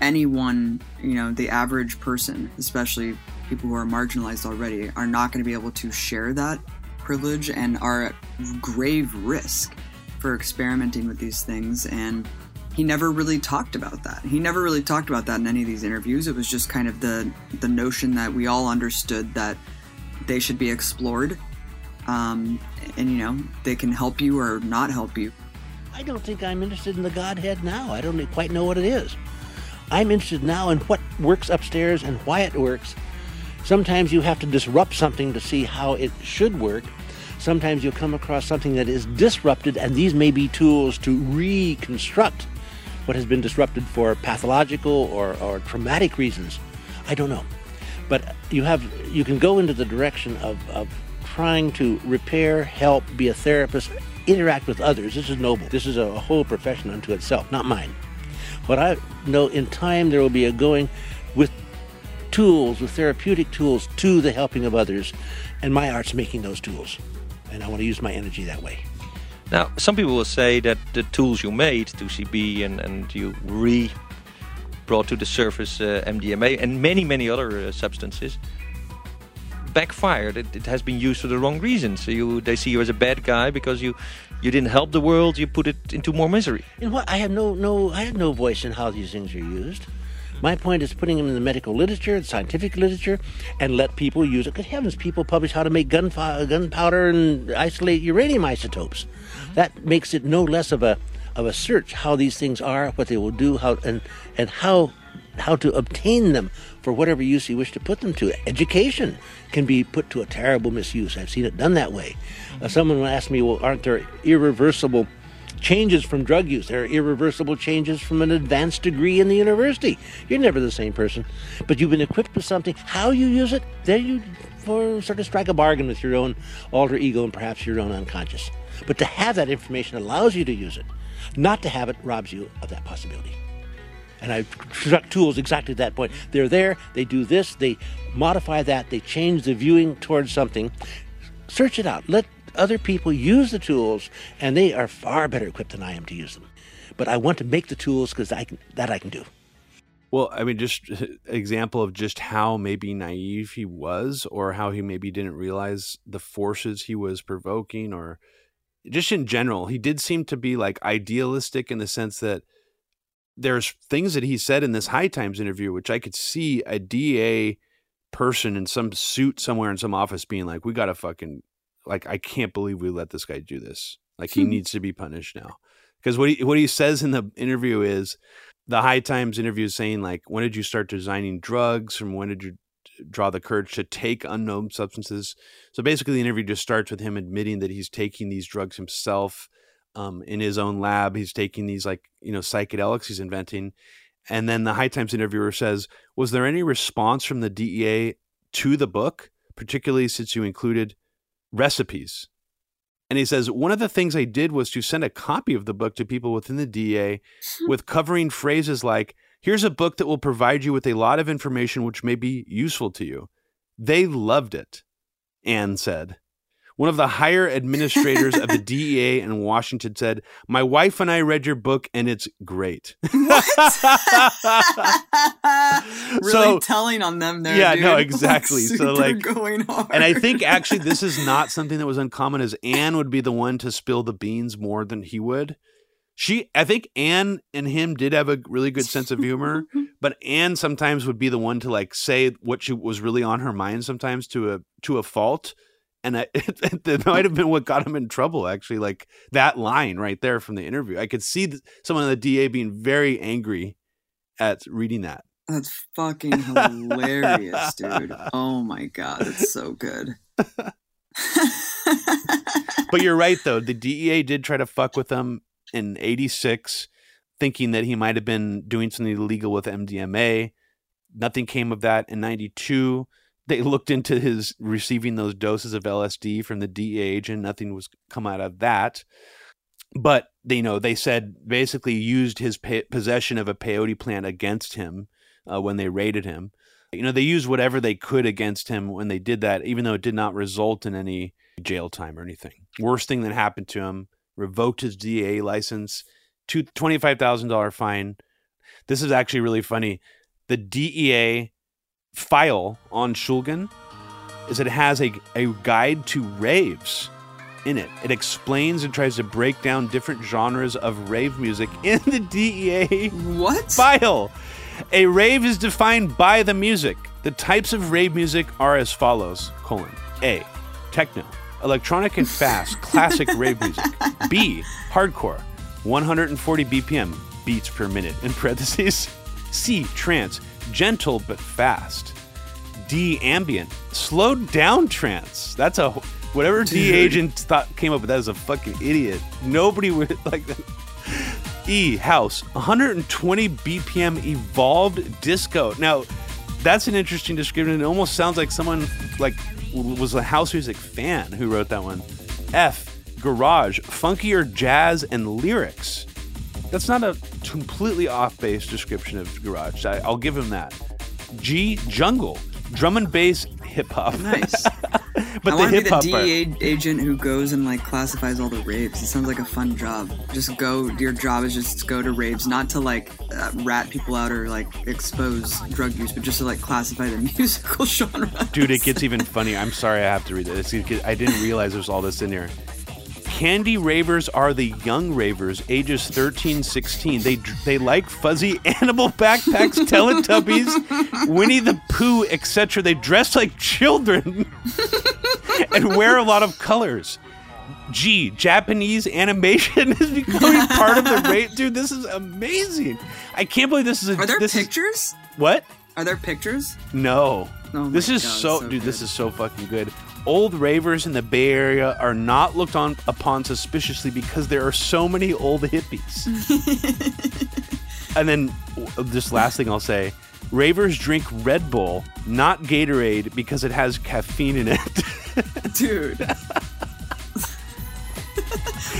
anyone you know the average person especially people who are marginalized already are not going to be able to share that privilege and are at grave risk for experimenting with these things and he never really talked about that he never really talked about that in any of these interviews it was just kind of the the notion that we all understood that they should be explored um, and you know they can help you or not help you I don't think I'm interested in the Godhead now. I don't quite know what it is. I'm interested now in what works upstairs and why it works. Sometimes you have to disrupt something to see how it should work. Sometimes you'll come across something that is disrupted, and these may be tools to reconstruct what has been disrupted for pathological or, or traumatic reasons. I don't know. But you have you can go into the direction of, of trying to repair, help, be a therapist, interact with others. This is noble. This is a whole profession unto itself, not mine. But I know in time there will be a going with tools, with therapeutic tools to the helping of others, and my art's making those tools. And I want to use my energy that way. Now, some people will say that the tools you made, 2CB, and, and you re brought to the surface uh, MDMA and many, many other uh, substances, backfired. It, it has been used for the wrong reasons. So you, they see you as a bad guy because you, you didn't help the world. You put it into more misery. In what I have no no I have no voice in how these things are used. My point is putting them in the medical literature, the scientific literature, and let people use it. Good heavens, people publish how to make gunpowder and isolate uranium isotopes. Mm-hmm. That makes it no less of a of a search how these things are, what they will do, how and and how how to obtain them for whatever use you wish to put them to. Education can be put to a terrible misuse. I've seen it done that way. Uh, someone asked me, "Well, aren't there irreversible changes from drug use? There are irreversible changes from an advanced degree in the university. You're never the same person, but you've been equipped with something. How you use it, there you for sort of strike a bargain with your own alter ego and perhaps your own unconscious. But to have that information allows you to use it. Not to have it robs you of that possibility. And I struck tools exactly at that point. They're there, they do this, they modify that, they change the viewing towards something. Search it out. Let other people use the tools, and they are far better equipped than I am to use them. But I want to make the tools because I can, that I can do. Well, I mean, just [LAUGHS] example of just how maybe naive he was, or how he maybe didn't realize the forces he was provoking, or just in general, he did seem to be like idealistic in the sense that there's things that he said in this High Times interview, which I could see a DA person in some suit somewhere in some office being like, "We gotta fucking like, I can't believe we let this guy do this. Like, he hmm. needs to be punished now." Because what he what he says in the interview is the High Times interview is saying like, when did you start designing drugs? From when did you draw the courage to take unknown substances? So basically, the interview just starts with him admitting that he's taking these drugs himself um, in his own lab. He's taking these like you know psychedelics he's inventing, and then the High Times interviewer says, "Was there any response from the DEA to the book, particularly since you included recipes?" And he says, One of the things I did was to send a copy of the book to people within the DA [LAUGHS] with covering phrases like, Here's a book that will provide you with a lot of information which may be useful to you. They loved it. Anne said. One of the higher administrators of the [LAUGHS] DEA in Washington said, My wife and I read your book and it's great. [LAUGHS] [LAUGHS] Really So- telling on them there. Yeah, dude. no, exactly. So, like- going hard. and I think actually this is not something that was uncommon as Ann would be the one to spill the beans more than he would. She I think Ann and him did have a really good sense of humor, but Ann sometimes would be the one to like say what she was really on her mind sometimes to a to a fault. And that [LAUGHS] might have been what got him in trouble, actually. Like that line right there from the interview. I could see th- someone in the DA being very angry at reading that. That's fucking [LAUGHS] hilarious, dude. Oh my god, it's so good. [LAUGHS] but you're right though. The DEA did try to fuck with him in '86, thinking that he might have been doing something illegal with MDMA. Nothing came of that. In '92, they looked into his receiving those doses of LSD from the DEA agent. Nothing was come out of that. But they, you know, they said basically used his possession of a peyote plant against him uh, when they raided him. You know, they used whatever they could against him when they did that, even though it did not result in any jail time or anything. Worst thing that happened to him, revoked his DA license, two, $25,000 fine. This is actually really funny. The DEA file on Shulgin is it has a, a guide to raves in it. It explains and tries to break down different genres of rave music [LAUGHS] in the DEA what? file. A rave is defined by the music. The types of rave music are as follows: colon A, techno, electronic and fast, [LAUGHS] classic rave music. B, hardcore, 140 BPM beats per minute. In parentheses. C, trance, gentle but fast. D, ambient, slowed down trance. That's a whatever D agent thought came up with that is a fucking idiot. Nobody would [LAUGHS] like that. E house 120 BPM evolved disco. Now, that's an interesting description. It almost sounds like someone like was a house music fan who wrote that one. F garage funkier jazz and lyrics. That's not a completely off base description of garage. I, I'll give him that. G jungle drum and bass hip hop. Nice. [LAUGHS] but I the want to be the hop part. DEA agent who goes and like classifies all the raves. It sounds like a fun job. Just go. Your job is just to go to raves, not to like uh, rat people out or like expose drug use, but just to like classify the [LAUGHS] musical genre. Dude, it gets even funnier. I'm sorry I have to read this. I didn't realize there's all this in here. Candy ravers are the young ravers, ages 13, 16. They they like fuzzy [LAUGHS] animal backpacks, Teletubbies, Winnie the Pooh, etc. They dress like children [LAUGHS] and wear a lot of colors. G, Japanese animation [LAUGHS] is becoming part of the rate. Dude, this is amazing. I can't believe this is a. Are there this is- pictures? what? Are there pictures? No. Oh this is God, so, so dude. This is so fucking good. Old ravers in the Bay Area are not looked on upon suspiciously because there are so many old hippies. [LAUGHS] and then, this last thing I'll say: ravers drink Red Bull, not Gatorade, because it has caffeine in it. [LAUGHS] Dude.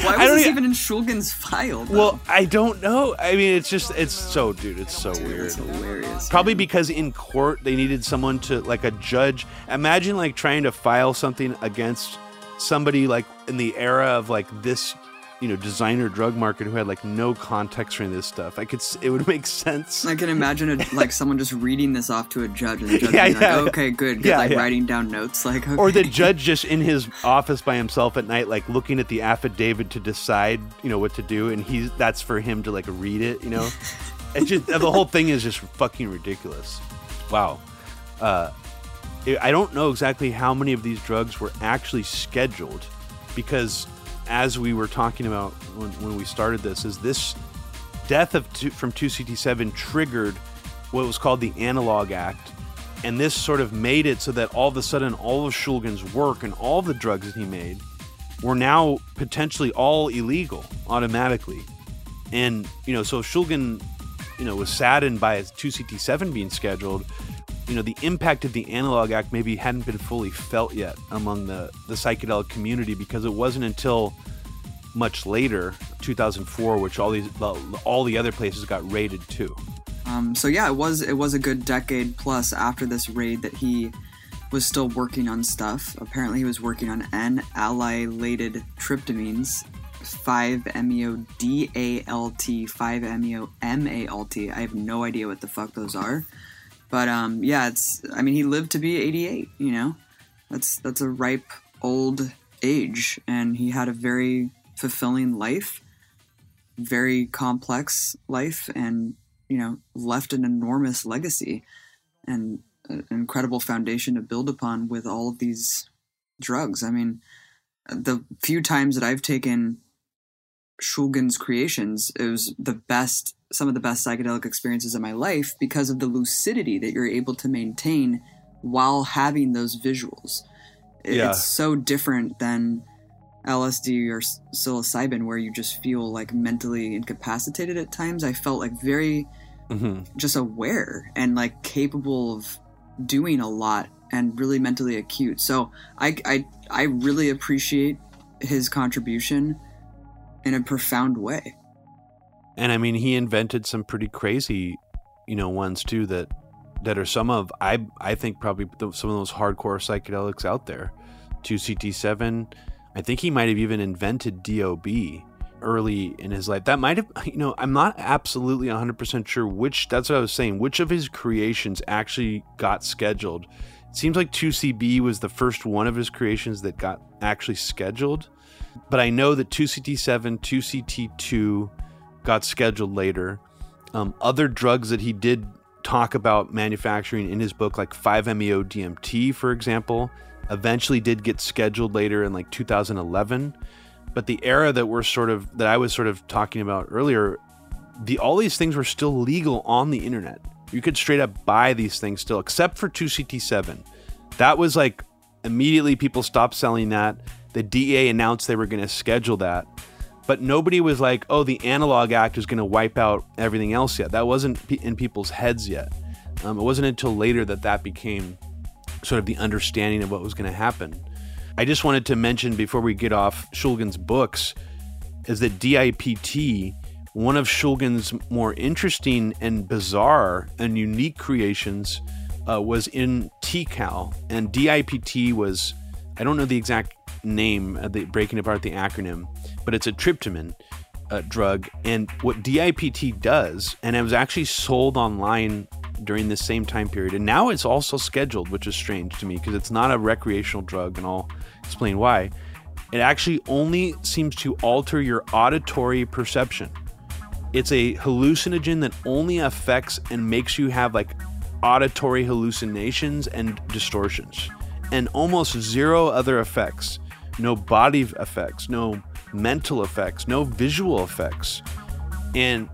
Why was this e- even in Shulgin's file? Though? well, I don't know. I mean, it's just, it's so, dude. It's so Dude, weird. it's hilarious. Probably man. because in court they needed someone to like a judge. Imagine like trying to file something against somebody like in the era of like this, you know, designer drug market who had like no context for any of this stuff. I could, it would make sense. I can imagine a, [LAUGHS] like someone just reading this off to a judge, and [LAUGHS] the judge Yeah, being like, yeah. "Okay, good," good Yeah, like yeah. writing down notes, like, okay. Or the judge just in his office by himself at night, like looking at the affidavit to decide, you know, what to do, and he's that's for him to like read it, you know. [LAUGHS] It's just the whole thing is just fucking ridiculous. Wow. Uh, I don't know exactly how many of these drugs were actually scheduled, because as we were talking about when, when we started this, is this death of two, from 2CT7 triggered what was called the Analog Act, and this sort of made it so that all of a sudden all of Shulgin's work and all the drugs that he made were now potentially all illegal automatically. And you know, so Shulgin, you know, was saddened by his 2CT7 being scheduled. You know, the impact of the Analog Act maybe hadn't been fully felt yet among the the psychedelic community because it wasn't until much later, 2004, which all these all the other places got raided too. Um, so yeah, it was it was a good decade plus after this raid that he was still working on stuff. Apparently, he was working on N-allylated tryptamines, 5-MeO-DALT, 5-MeO-MALT. I have no idea what the fuck those are. But um, yeah, it's. I mean, he lived to be 88. You know, that's that's a ripe old age, and he had a very fulfilling life, very complex life, and you know, left an enormous legacy and an incredible foundation to build upon with all of these drugs. I mean, the few times that I've taken Shulgin's creations, it was the best, some of the best psychedelic experiences of my life because of the lucidity that you're able to maintain while having those visuals. Yeah. It's so different than LSD or psilocybin, where you just feel like mentally incapacitated at times. I felt like very mm-hmm. just aware and like capable of doing a lot and really mentally acute. So I, I, I really appreciate his contribution in a profound way. And I mean, he invented some pretty crazy, you know, ones too that that are some of I I think probably some of those hardcore psychedelics out there. 2CT7. I think he might have even invented DOB early in his life. That might have, [LAUGHS] you know, I'm not absolutely 100% sure which, that's what I was saying, which of his creations actually got scheduled. It seems like 2CB was the first one of his creations that got actually scheduled. But I know that 2CT7, 2CT2 got scheduled later. Um, other drugs that he did talk about manufacturing in his book, like 5-MeO DMT, for example, eventually did get scheduled later in like 2011. But the era that we're sort of that I was sort of talking about earlier, the all these things were still legal on the internet. You could straight up buy these things still, except for 2CT7. That was like immediately people stopped selling that. The DEA announced they were going to schedule that. But nobody was like, oh, the Analog Act is going to wipe out everything else yet. That wasn't in people's heads yet. Um, it wasn't until later that that became sort of the understanding of what was going to happen. I just wanted to mention before we get off Shulgin's books is that DIPT, one of Shulgin's more interesting and bizarre and unique creations, uh, was in TiHKAL. And DIPT was, I don't know the exact name, of the, breaking apart the acronym, but it's a tryptamine uh, drug. And what DIPT does, and it was actually sold online during this same time period. And now it's also scheduled, which is strange to me because it's not a recreational drug, and I'll explain why. It actually only seems to alter your auditory perception. It's a hallucinogen that only affects and makes you have like auditory hallucinations and distortions, and almost zero other effects. No body effects, no mental effects, no visual effects. And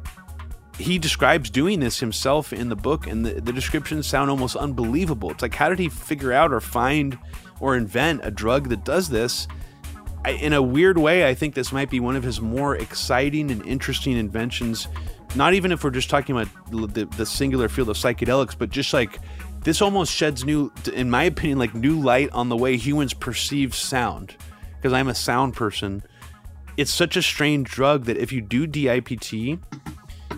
he describes doing this himself in the book, and the, the descriptions sound almost unbelievable. It's like, how did he figure out or find or invent a drug that does this? I, in a weird way, I think this might be one of his more exciting and interesting inventions. Not even if we're just talking about the, the singular field of psychedelics, but just like this almost sheds new, in my opinion, like new light on the way humans perceive sound. Because I'm a sound person. It's such a strange drug that if you do DIPT,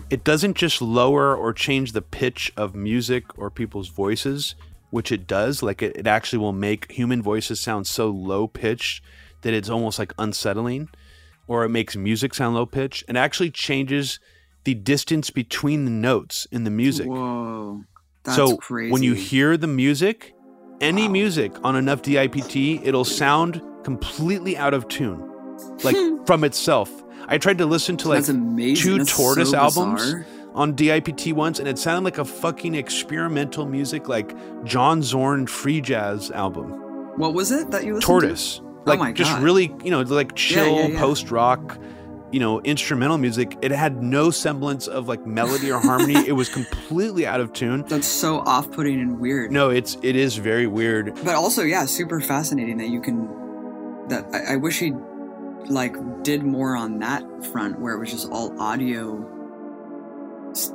it doesn't just lower or change the pitch of music or people's voices, which it does. Like it, it actually will make human voices sound so low pitched that it's almost like unsettling, or it makes music sound low pitched. It actually changes the distance between the notes in the music. Whoa. That's so crazy. when you hear the music, any wow. music on enough DIPT, it'll sound completely out of tune, like hmm. from itself. I tried to listen to like two That's Tortoise so albums on DIPT once, and it sounded like a fucking experimental music, like John Zorn free jazz album. What was it that you listened Tortoise. To? Like oh my just God. really, you know, like chill yeah, yeah, yeah. post rock, you know, instrumental music. It had no semblance of like melody or harmony. [LAUGHS] it was completely out of tune. That's so off-putting and weird. No, it's it is very weird. But also, yeah, super fascinating that you can. That I, I wish he like did more on that front where it was just all audio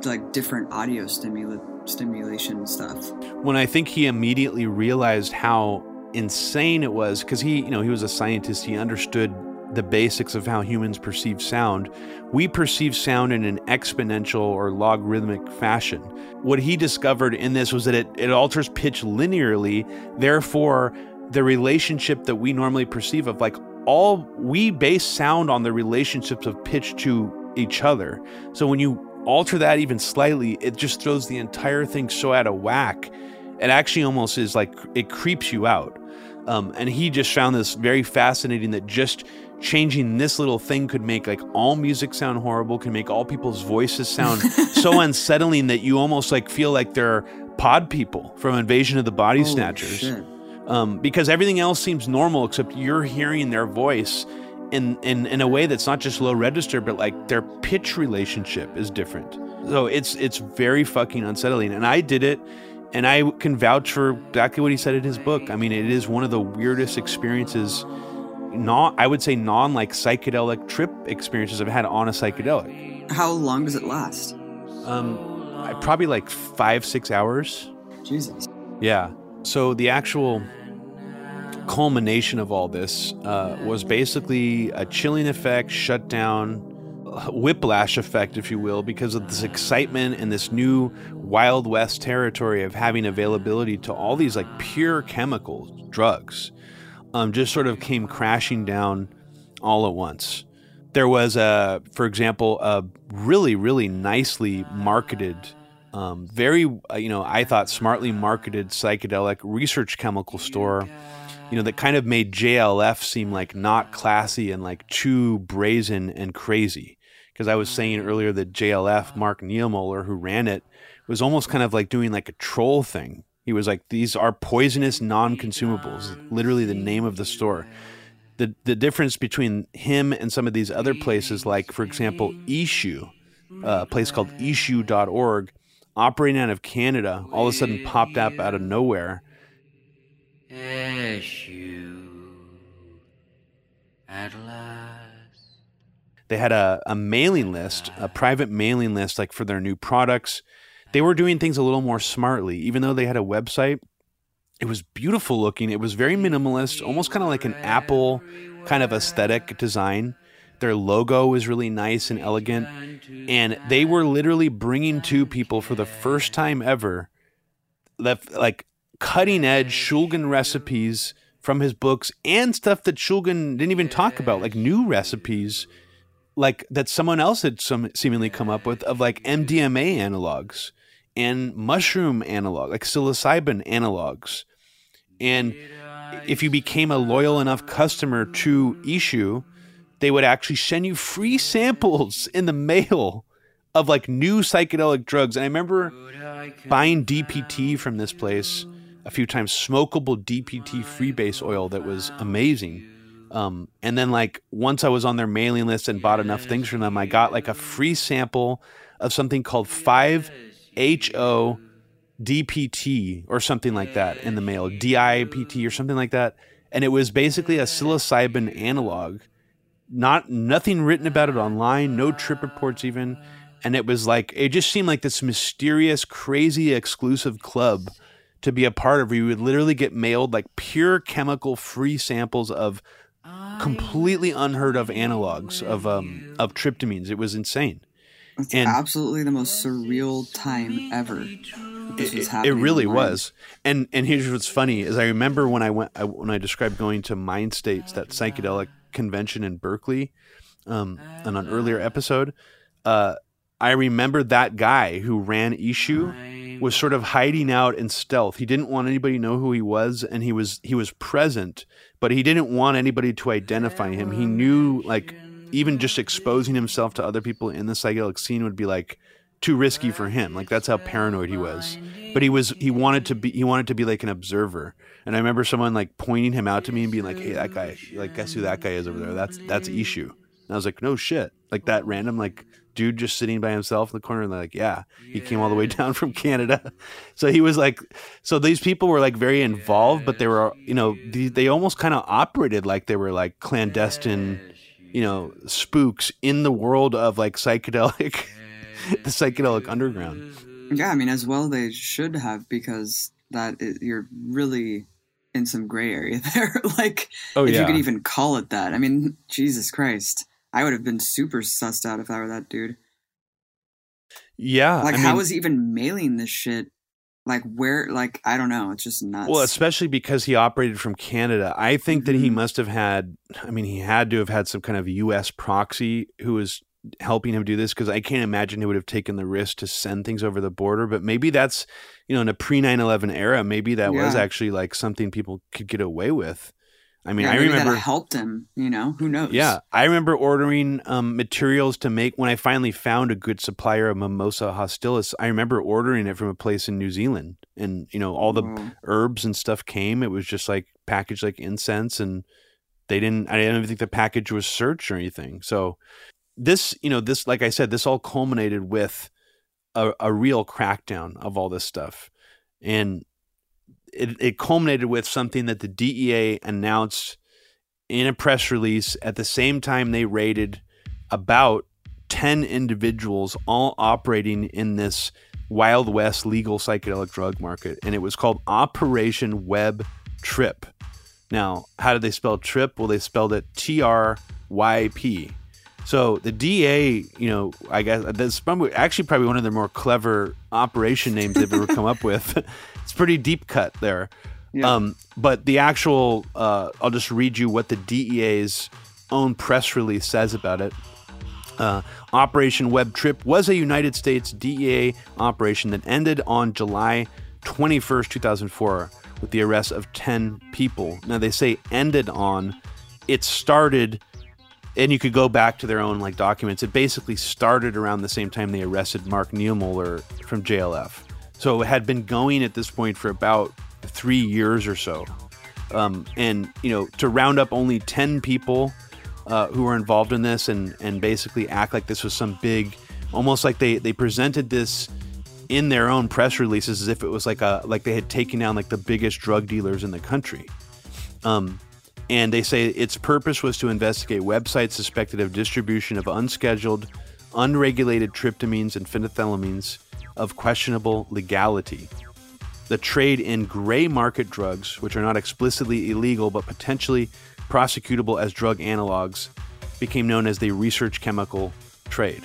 like different audio stimula- stimulation stuff. When i think he immediately realized how insane it was because he you know he was a scientist he understood the basics of how humans perceive sound, we perceive sound in an exponential or logarithmic fashion. What he discovered in this was that it, it alters pitch linearly, therefore, the relationship that we normally perceive of like all we base sound on the relationships of pitch to each other. So when you alter that even slightly, it just throws the entire thing so out of whack. It actually almost is like it creeps you out. Um, and he just found this very fascinating that just changing this little thing could make like all music sound horrible, can make all people's voices sound [LAUGHS] so unsettling that you almost like feel like they're pod people from Invasion of the Body Snatchers. Um, because everything else seems normal except you're hearing their voice in, in in a way that's not just low register, but like their pitch relationship is different. So it's it's very fucking unsettling. And I did it and I can vouch for exactly what he said in his book. I mean, it is one of the weirdest experiences, not I would say non like psychedelic trip experiences I've had on a psychedelic. How long does it last? Um, probably like five six hours. Jesus. Yeah. So the actual culmination of all this uh, was basically a chilling effect, shutdown, whiplash effect, if you will, because of this excitement and this new Wild West territory of having availability to all these like pure chemicals, drugs, um, just sort of came crashing down all at once. There was a, for example, a really, really nicely marketed, um, very, uh, you know, I thought smartly marketed psychedelic research chemical store you know, that kind of made JLF seem like not classy and like too brazen and crazy because I was saying earlier that JLF, Mark Niemöller, who ran it, was almost kind of like doing like a troll thing. He was like, "These are poisonous non-consumables." Literally, the name of the store. the The difference between him and some of these other places, like for example, Issue, a place called Issue.org, operating out of Canada, all of a sudden popped up out of nowhere. At last they had a, a mailing list, a private mailing list, like for their new products. They were doing things a little more smartly, even though they had a website. It was beautiful looking. It was very minimalist, almost kind of like an Apple kind of aesthetic design. Their logo was really nice and elegant. And they were literally bringing to people for the first time ever, like cutting edge Shulgin recipes from his books and stuff that Shulgin didn't even talk about, like new recipes like that someone else had some seemingly come up with of like MDMA analogs and mushroom analog, like psilocybin analogs. And if you became a loyal enough customer to Issue, they would actually send you free samples [LAUGHS] in the mail of like new psychedelic drugs. And I remember buying DPT from this place a few times, smokable DPT freebase oil that was amazing. Um, and then like once I was on their mailing list and bought enough things from them, I got like a free sample of something called 5-HO DPT or something like that in the mail, DIPT or something like that. And it was basically a psilocybin analog. Not nothing written about it online, no trip reports even. And it was like it just seemed like this mysterious, crazy exclusive club to be a part of where you would literally get mailed like pure chemical free samples of completely unheard of analogs of um of tryptamines. It was insane. It's and absolutely the most surreal time ever. It, it, really was. And and here's what's funny is I remember when I went I, when I described going to Mind States, that psychedelic convention in Berkeley, um, on an earlier episode. Uh, I remember that guy who ran Issue was sort of hiding out in stealth. He didn't want anybody to know who he was, and he was he was present, but he didn't want anybody to identify him. He knew like even just exposing himself to other people in the psychedelic scene would be like too risky for him. Like that's how paranoid he was. But he was he wanted to be he wanted to be like an observer. And I remember someone like pointing him out to me and being like, "Hey, that guy, like guess who that guy is over there? That's that's Ishu." And I was like, "No shit." Like that random like dude just sitting by himself in the corner and they're like yeah he came all the way down from canada. [LAUGHS] So he was like so these people were like very involved but they were you know they, they almost kind of operated like they were like clandestine you know spooks in the world of like psychedelic [LAUGHS] the psychedelic underground. yeah i mean as well they should have because that is, you're really in some gray area [LAUGHS] there. like, oh, if yeah. you could even call it that. I mean, Jesus Christ. I would have been super sussed out if I were that dude. Yeah. Like, I how mean, is he even mailing this shit? Like, where, like, I don't know. It's just nuts. Well, especially because he operated from Canada. I think that he Mhm. must have had, I mean, he had to have had some kind of US proxy who was helping him do this because I can't imagine he would have taken the risk to send things over the border. But maybe that's, you know, in a pre 9 11 era, maybe that was actually like something people could get away with. I mean, yeah, I maybe remember. that helped him, you know? Who knows? Yeah, I remember ordering um, materials to make when I finally found a good supplier of Mimosa hostilis. I remember ordering it from a place in New Zealand, and you know all the Whoa. herbs and stuff came. It was just like packaged like incense, and they didn't. I didn't even think the package was searched or anything. So this, you know, this like I said, this all culminated with a, a real crackdown of all this stuff, and it, it culminated with something that the DEA announced in a press release at the same time they raided about 10 individuals all operating in this Wild West legal psychedelic drug market. And it was called Operation Web Tryp. Now, how did they spell trip? Well, they spelled it T R Y P. So the DA, you know, I guess that's probably actually probably one of the more clever operation names they've ever come up [LAUGHS] with. [LAUGHS] it's pretty deep cut there. Yeah. Um, but the actual, uh, I'll just read you what the DEA's own press release says about it. Uh, operation Web Tryp was a United States DEA operation that ended on July 21st, 2004, with the arrest of 10 people. Now, they say ended on, it started, and you could go back to their own like documents. It basically started around the same time they arrested Mark Niemöller from JLF. So it had been going at this point for about three years or so. Um, and, you know, to round up only 10 people uh, who were involved in this and, and basically act like this was some big, almost like they, they presented this in their own press releases as if it was like a like they had taken down like the biggest drug dealers in the country. Um, and they say its purpose was to investigate websites suspected of distribution of unscheduled, unregulated tryptamines and phenethylamines of questionable legality. The trade in gray market drugs, which are not explicitly illegal but potentially prosecutable as drug analogs, became known as the research chemical trade.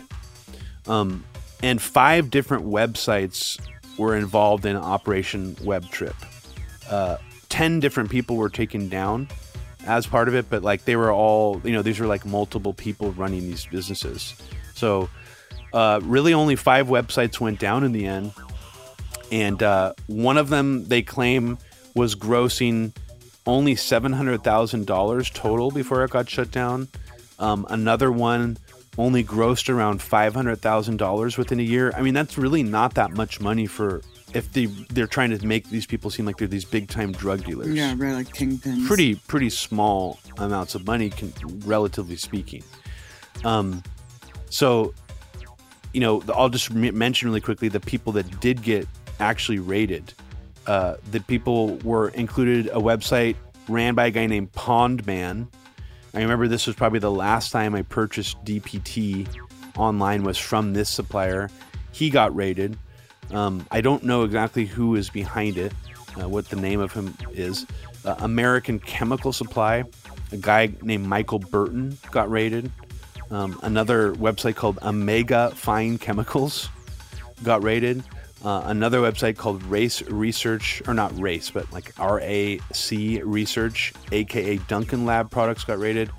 Um, and five different websites were involved in Operation Web Tryp. Uh, Ten different people were taken down as part of it, but like they were all, you know, these were like multiple people running these businesses. So, uh, really, only five websites went down in the end, and uh, one of them they claim was grossing only seven hundred thousand dollars total before it got shut down. Um, another one only grossed around five hundred thousand dollars within a year. I mean, that's really not that much money for if they they're trying to make these people seem like they're these big time drug dealers. Yeah, right, like kingpins. Pretty pretty small amounts of money, can, relatively speaking. Um, so you know, I'll just mention really quickly the people that did get actually raided. Uh, the people were included a website ran by a guy named Pond Man. I remember this was probably the last time I purchased DPT online was from this supplier. He got rated. Um, I don't know exactly who is behind it, uh, what the name of him is. Uh, American Chemical Supply, a guy named Michael Burton got raided. Um, another website called Omega Fine Chemicals got raided. Uh, another website called Race Research, or not Race, but like RAC Research, aka Duncan Lab Products, got raided.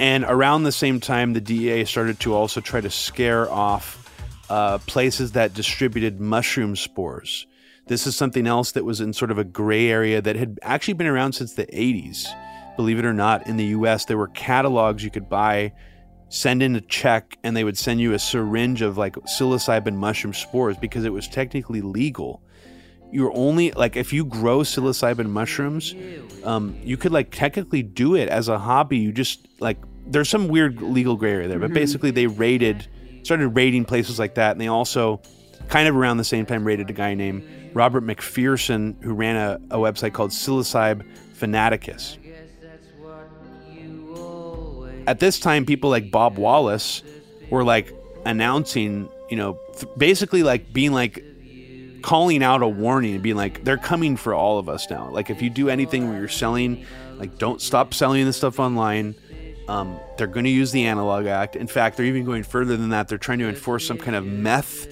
And around the same time, the DEA started to also try to scare off uh, places that distributed mushroom spores. This is something else that was in sort of a gray area that had actually been around since the 80s. Believe it or not, in the US, there were catalogs you could buy send in a check and they would send you a syringe of like psilocybin mushroom spores because it was technically legal. You're only like if you grow psilocybin mushrooms, um, you could like technically do it as a hobby. You just like there's some weird legal gray area there, but basically they raided, started raiding places like that, and they also kind of around the same time raided a guy named Robert McPherson who ran a, a website called Psilocybe Fanaticus at this time, people like Bob Wallace were like announcing, you know, th- basically like being like calling out a warning and being like, they're coming for all of us now. Like, if you do anything where you're selling, like, don't stop selling this stuff online. Um, they're going to use the Analog Act. In fact, they're even going further than that. They're trying to enforce some kind of meth,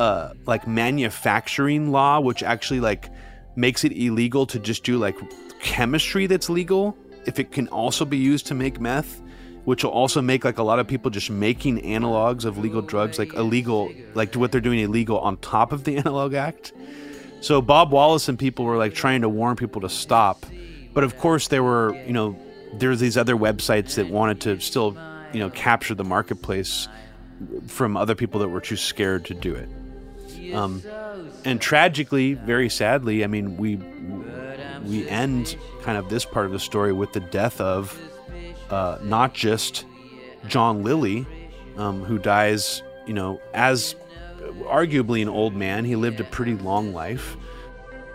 uh, like manufacturing law, which actually like makes it illegal to just do like chemistry that's legal if it can also be used to make meth which will also make like a lot of people just making analogs of legal drugs like illegal like what they're doing illegal on top of the [LAUGHS] analog act so bob wallace and people were like trying to warn people to stop but of course there were you know there's these other websites that wanted to still you know capture the marketplace from other people that were too scared to do it um, and tragically very sadly i mean we we end kind of this part of the story with the death of uh, not just John Lilly, um, who dies, you know, as arguably an old man. He lived a pretty long life,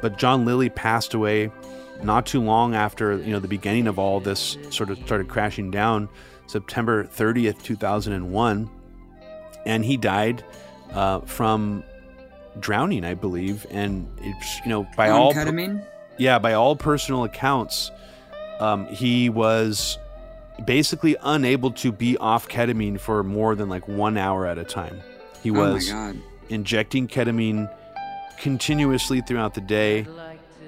but John Lilly passed away not too long after you know the beginning of all this sort of started crashing down, September 30th, 2001, and he died uh, from drowning, I believe, and it's you know by On all ketamine. yeah, by all personal accounts, um, he was basically unable to be off ketamine for more than like one hour at a time. He was oh injecting ketamine continuously throughout the day.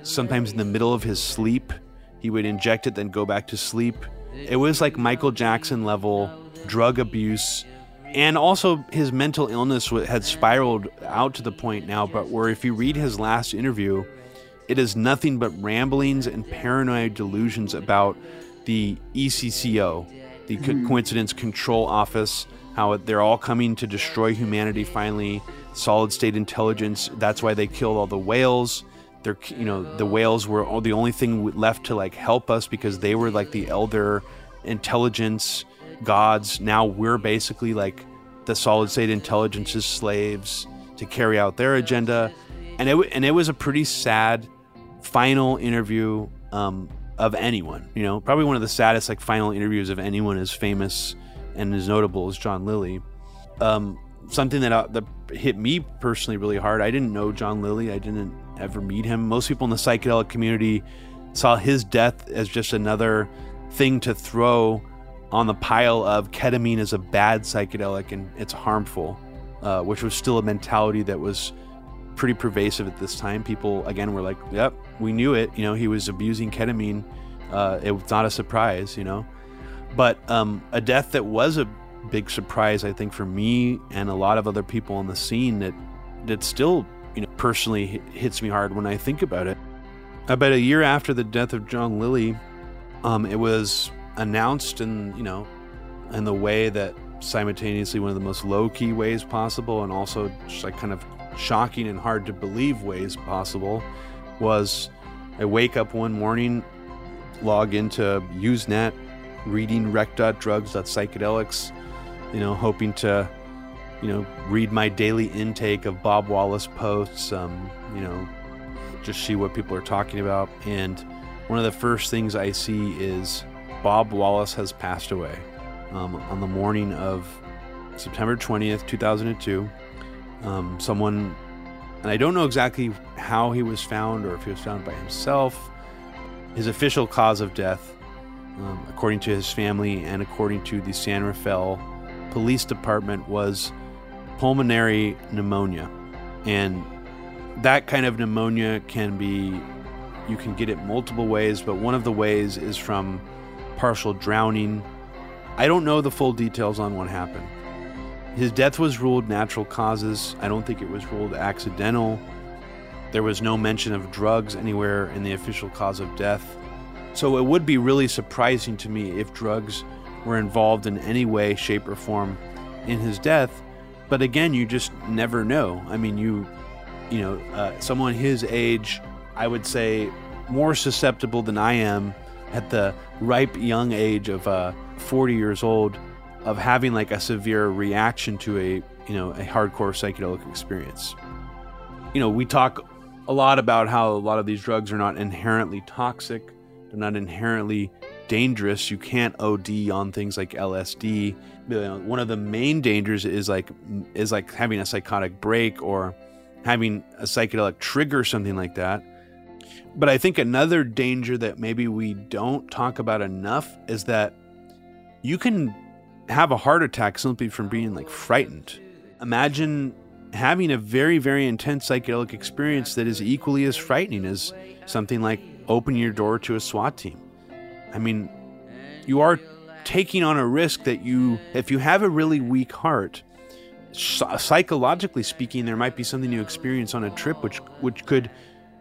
Sometimes in the middle of his sleep, he would inject it, then go back to sleep. It was like Michael Jackson level drug abuse. And also, his mental illness had spiraled out to the point now, but where if you read his last interview, it is nothing but ramblings and paranoid delusions about the ECCO, the Co- mm-hmm. Coincidence Control Office, how they're all coming to destroy humanity finally, solid state intelligence. That's why they killed all the whales. They're, you know, the whales were all the only thing left to like help us because they were like the elder intelligence gods. Now we're basically like the solid state intelligence's slaves to carry out their agenda. And it, and it was a pretty sad final interview um, of anyone. You know, probably one of the saddest like final interviews of anyone as famous and as notable as John Lilly. Um, something that, uh, that hit me personally really hard. I didn't know John Lilly. I didn't ever meet him. Most people in the psychedelic community saw his death as just another thing to throw on the pile of ketamine is a bad psychedelic and it's harmful, uh, which was still a mentality that was pretty pervasive at this time. People again were like, "Yep, we knew it." You know, he was abusing ketamine. Uh, it was not a surprise, you know. But um, a death that was a big surprise, I think, for me and a lot of other people on the scene that that still, you know, personally hits me hard when I think about it. About a year after the death of John Lilly, um, it was announced in you know, in the way that simultaneously one of the most low key ways possible, and also just like kind of shocking and hard to believe ways possible, was I wake up one morning, log into Usenet, reading rec.drugs.psychedelics, you know, hoping to, you know, read my daily intake of Bob Wallace posts, um, you know, just see what people are talking about. And one of the first things I see is Bob Wallace has passed away um, on the morning of September 20th, 2002. Um, someone, and I don't know exactly how he was found or if he was found by himself. His official cause of death, um, according to his family and according to the San Rafael Police Department, was pulmonary pneumonia. And that kind of pneumonia can be, you can get it multiple ways, but one of the ways is from partial drowning. I don't know the full details on what happened. His death was ruled natural causes. I don't think it was ruled accidental. There was no mention of drugs anywhere in the official cause of death. So it would be really surprising to me if drugs were involved in any way, shape, or form in his death. But again, you just never know. I mean, you, you know, uh, someone his age, I would say, more susceptible than I am at the ripe young age of uh, 40 years old of having like a severe reaction to a you know a hardcore psychedelic experience. You know, we talk a lot about how a lot of these drugs are not inherently toxic, they're not inherently dangerous. You can't OD on things like LSD. You know, one of the main dangers is like is like having a psychotic break or having a psychedelic trigger something like that. But I think another danger that maybe we don't talk about enough is that you can have a heart attack simply from being like frightened. Imagine having a very, very intense psychedelic experience that is equally as frightening as something like opening your door to a SWAT team. I mean, you are taking on a risk that you, if you have a really weak heart, psychologically speaking, there might be something you experience on a trip which which could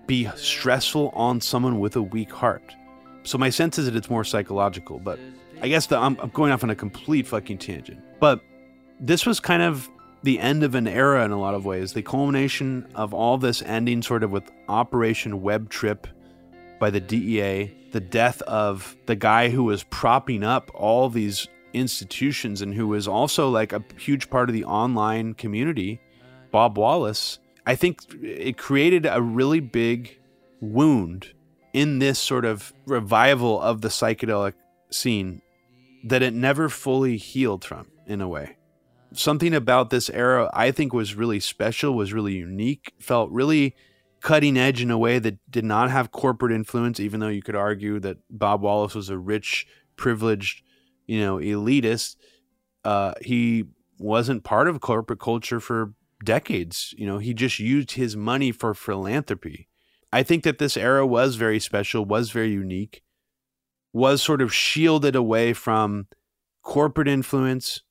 be stressful on someone with a weak heart. So my sense is that it's more psychological, but I guess the, I'm, I'm going off on a complete fucking tangent. But this was kind of the end of an era in a lot of ways. The culmination of all this ending sort of with Operation Web Tryp by the DEA, the death of the guy who was propping up all these institutions and who was also like a huge part of the online community, Bob Wallace. I think it created a really big wound in this sort of revival of the psychedelic scene that it never fully healed from in a way. Something about this era I think was really special, was really unique, felt really cutting edge in a way that did not have corporate influence, even though you could argue that Bob Wallace was a rich, privileged, you know, elitist. Uh, he wasn't part of corporate culture for decades. You know, he just used his money for philanthropy. I think that this era was very special, was very unique, was sort of shielded away from corporate influence.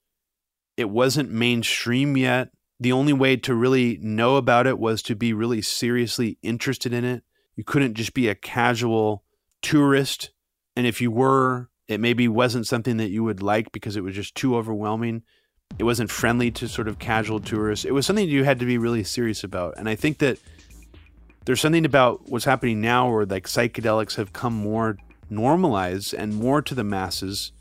It wasn't mainstream yet the only way to really know about it was to be really seriously interested in it. You couldn't just be a casual tourist. And if you were, it maybe wasn't something that you would like because it was just too overwhelming. It wasn't friendly to sort of casual tourists. It was something you had to be really serious about. And I think that there's something about what's happening now where like psychedelics have come more normalized and more to the masses.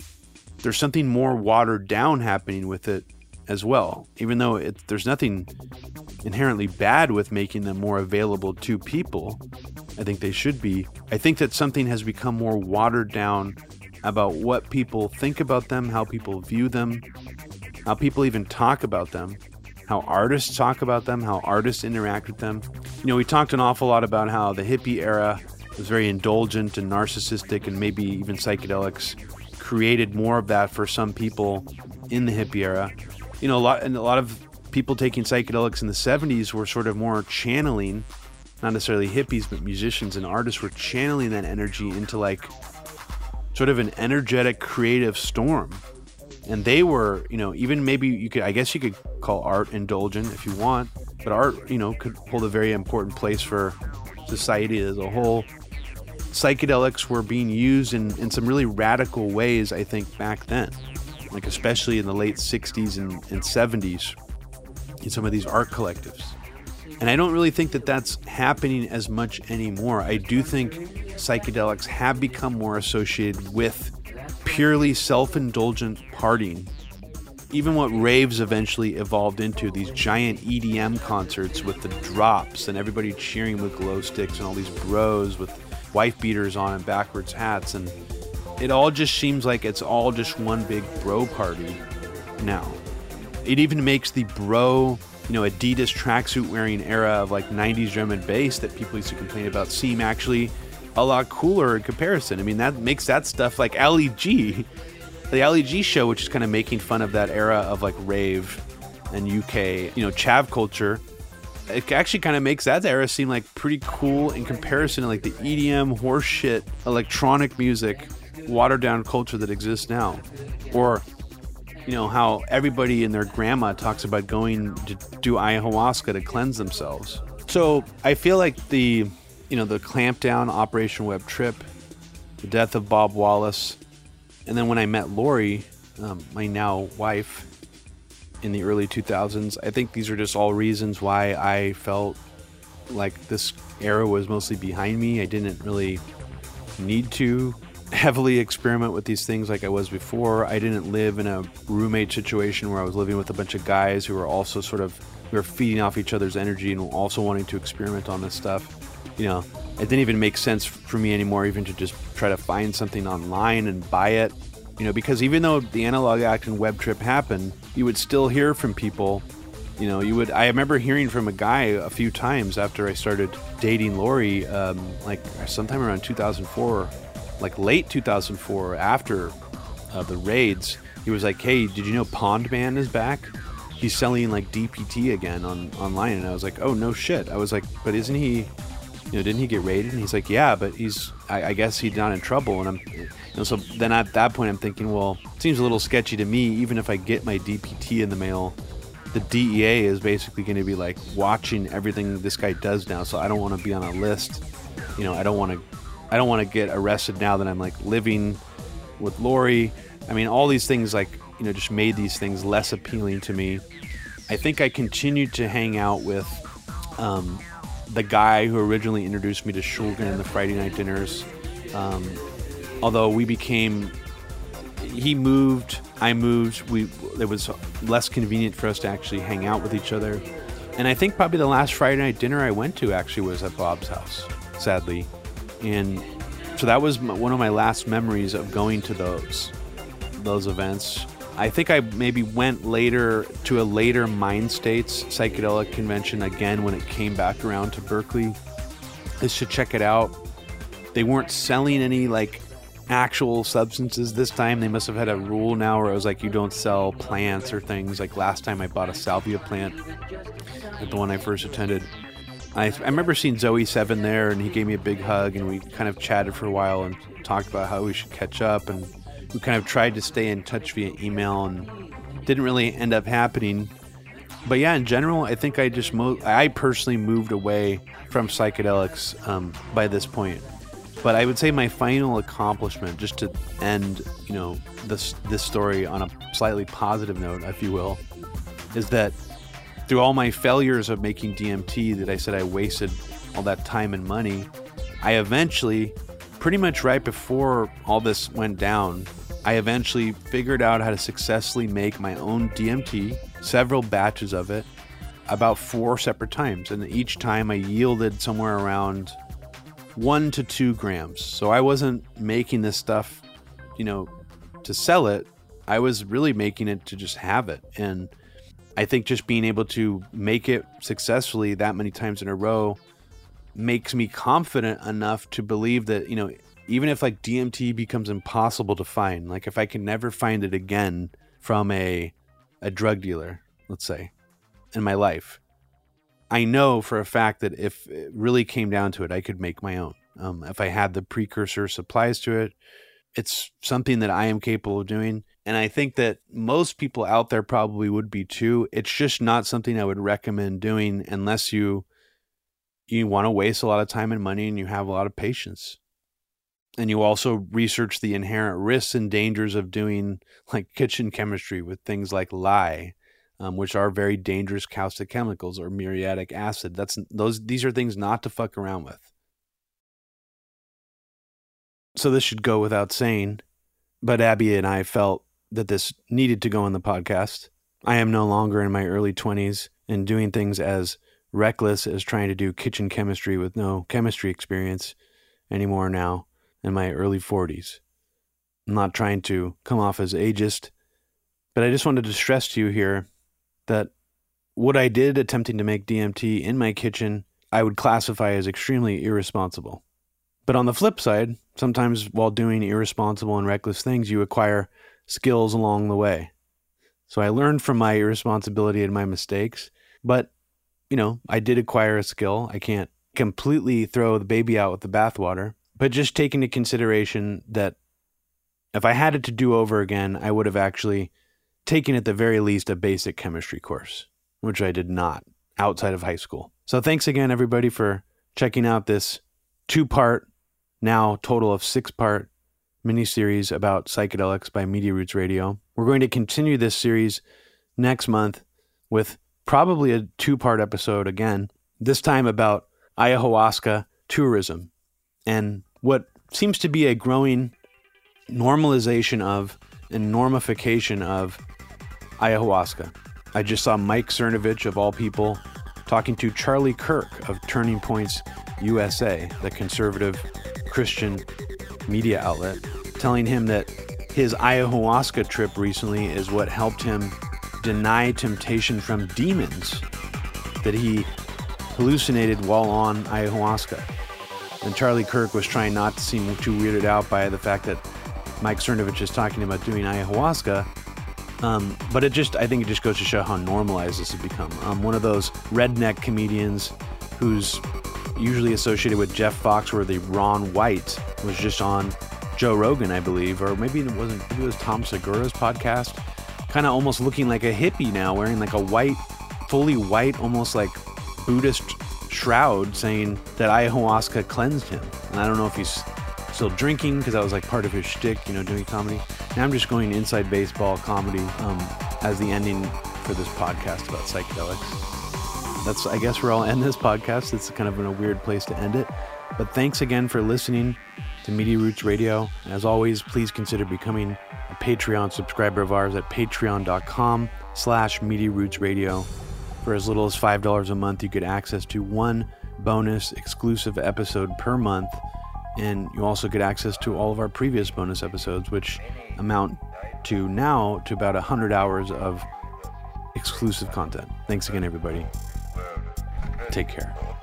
There's something more watered down happening with it as well. Even though it, there's nothing inherently bad with making them more available to people, I think they should be. I think that something has become more watered down about what people think about them, how people view them, how people even talk about them, how artists talk about them, how artists interact with them. You know, we talked an awful lot about how the hippie era was very indulgent and narcissistic, and maybe even psychedelics created more of that for some people in the hippie era you know, a lot and a lot of people taking psychedelics in the 70s were sort of more channeling, not necessarily hippies, but musicians and artists were channeling that energy into like sort of an energetic creative storm. And they were, you know, even maybe you could, I guess you could call art indulgent if you want, but art, you know, could hold a very important place for society as a whole. Psychedelics were being used in, in some really radical ways, I think, back then like especially in the late 60s and, and 70s in some of these art collectives. And I don't really think that that's happening as much anymore. I do think psychedelics have become more associated with purely self indulgent partying. Even what raves eventually evolved into these giant EDM concerts with the drops and everybody cheering with glow sticks and all these bros with wife beaters on and backwards hats and it all just seems like it's all just one big bro party now. It even makes the bro, you know, Adidas tracksuit wearing era of like 90s drum and bass that people used to complain about seem actually a lot cooler in comparison. I mean, that makes that stuff like Ali G, [LAUGHS] the Ali G show, which is kind of making fun of that era of like rave and UK, you know, chav culture. It actually kind of makes that era seem like pretty cool in comparison to like the EDM horseshit electronic music watered down culture that exists now. Or, you know, how everybody and their grandma talks about going to do ayahuasca to cleanse themselves. So I feel like the, you know, the clampdown Operation Web Tryp, the death of Bob Wallace, and then when I met Lori, um, my now wife, in the early 2000s, I think these are just all reasons why I felt like this era was mostly behind me. I didn't really need to heavily experiment with these things like I was before. I didn't live in a roommate situation where I was living with a bunch of guys who were also sort of we were feeding off each other's energy and also wanting to experiment on this stuff. You know, it didn't even make sense for me anymore even to just try to find something online and buy it. You know, because even though the analog act and Web Tryp happened, you would still hear from people You know, you would. I remember hearing from a guy a few times after I started dating Lori, um, like sometime around 2004, like late 2004, after uh, the raids. He was like, "Hey, did you know Pond Man is back? He's selling like DPT again on online." And I was like, "Oh no shit!" I was like, "But isn't he? You know, didn't he get raided?" And he's like, "Yeah, but he's. I, I guess he's not in trouble." And I'm, you know, so then at that point, I'm thinking, well, it seems a little sketchy to me. Even if I get my DPT in the mail, the DEA is basically going to be like watching everything this guy does now. So I don't want to be on a list. You know, I don't want to. I don't want to get arrested now that I'm like living with Lori I mean, all these things like you know just made these things less appealing to me. I think I continued to hang out with um, the guy who originally introduced me to Shulgin and the Friday night dinners. Um, although we became, he moved, I moved. We it was less convenient for us to actually hang out with each other. And I think probably the last Friday night dinner I went to actually was at Bob's house, sadly. And so that was one of my last memories of going to those those events. I think I maybe went later to a later Mind States psychedelic convention again when it came back around to Berkeley. I should check it out. They weren't selling any like actual substances this time. They must have had a rule now where it was like you don't sell plants or things. Like last time I bought a salvia plant at the one I first attended. I, I remember seeing Zoe Seven there, and he gave me a big hug, and we kind of chatted for a while and talked about how we should catch up and we kind of tried to stay in touch via email and didn't really end up happening. But yeah, in general, I think I just mo- I personally moved away from psychedelics um, by this point. But I would say my final accomplishment, just to end, you know, this this story on a slightly positive note, if you will, is that through all my failures of making DMT, that I said I wasted all that time and money, I eventually, pretty much right before all this went down, I eventually figured out how to successfully make my own DMT, several batches of it, about four separate times. And each time I yielded somewhere around one to two grams. So I wasn't making this stuff, you know, to sell it. I was really making it to just have it. And I think just being able to make it successfully that many times in a row makes me confident enough to believe that, you know, even if like DMT becomes impossible to find, like if I can never find it again from a a drug dealer, let's say, in my life, I know for a fact that if it really came down to it, I could make my own. Um, if I had the precursor supplies to it, it's something that I am capable of doing. And I think that most people out there probably would be too. It's just not something I would recommend doing unless you you want to waste a lot of time and money and you have a lot of patience and you also research the inherent risks and dangers of doing like kitchen chemistry with things like lye, um, which are very dangerous caustic chemicals or muriatic acid. That's those these are things not to fuck around with. So this should go without saying, but Abby and I felt that this needed to go in the podcast. I am no longer in my early 20s and doing things as reckless as trying to do kitchen chemistry with no chemistry experience anymore now in my early 40s. I'm not trying to come off as ageist, but I just wanted to stress to you here that what I did attempting to make DMT in my kitchen, I would classify as extremely irresponsible. But on the flip side, sometimes while doing irresponsible and reckless things, you acquire skills along the way. So I learned from my irresponsibility and my mistakes, but you know, I did acquire a skill. I can't completely throw the baby out with the bathwater. But just take into consideration that if I had it to do over again, I would have actually taken at the very least a basic chemistry course, which I did not outside of high school. So thanks again, everybody, for checking out this two part, now total of six part mini series about psychedelics by Media Roots Radio. We're going to continue this series next month with probably a two part episode again, this time about ayahuasca tourism and what seems to be a growing normalization of and normification of ayahuasca. I just saw Mike Cernovich, of all people, talking to Charlie Kirk of Turning Points USA, the conservative Christian media outlet, telling him that his ayahuasca trip recently is what helped him deny temptation from demons that he hallucinated while on ayahuasca. And Charlie Kirk was trying not to seem too weirded out by the fact that Mike Cernovich is talking about doing ayahuasca. Um, but it just, I think it just goes to show how normalized this has become. Um, one of those redneck comedians who's usually associated with Jeff Foxworthy, Ron White, was just on Joe Rogan, I believe, or maybe it wasn't, maybe it was Tom Segura's podcast. Kind of almost looking like a hippie now, wearing like a white, fully white, almost like Buddhist shroud saying that ayahuasca cleansed him. And I don't know if he's still drinking because that was like part of his shtick, you know, doing comedy. Now I'm just going inside baseball comedy um, as the ending for this podcast about psychedelics. That's, I guess, where I'll end this podcast. It's kind of in a weird place to end it. But thanks again for listening to Media Roots Radio. As always, please consider becoming a Patreon subscriber of ours at patreon.com slash Media Roots Radio. For as little as $5 a month, you get access to one bonus exclusive episode per month. And you also get access to all of our previous bonus episodes, which amount to now to about 100 hours of exclusive content. Thanks again, everybody. Take care.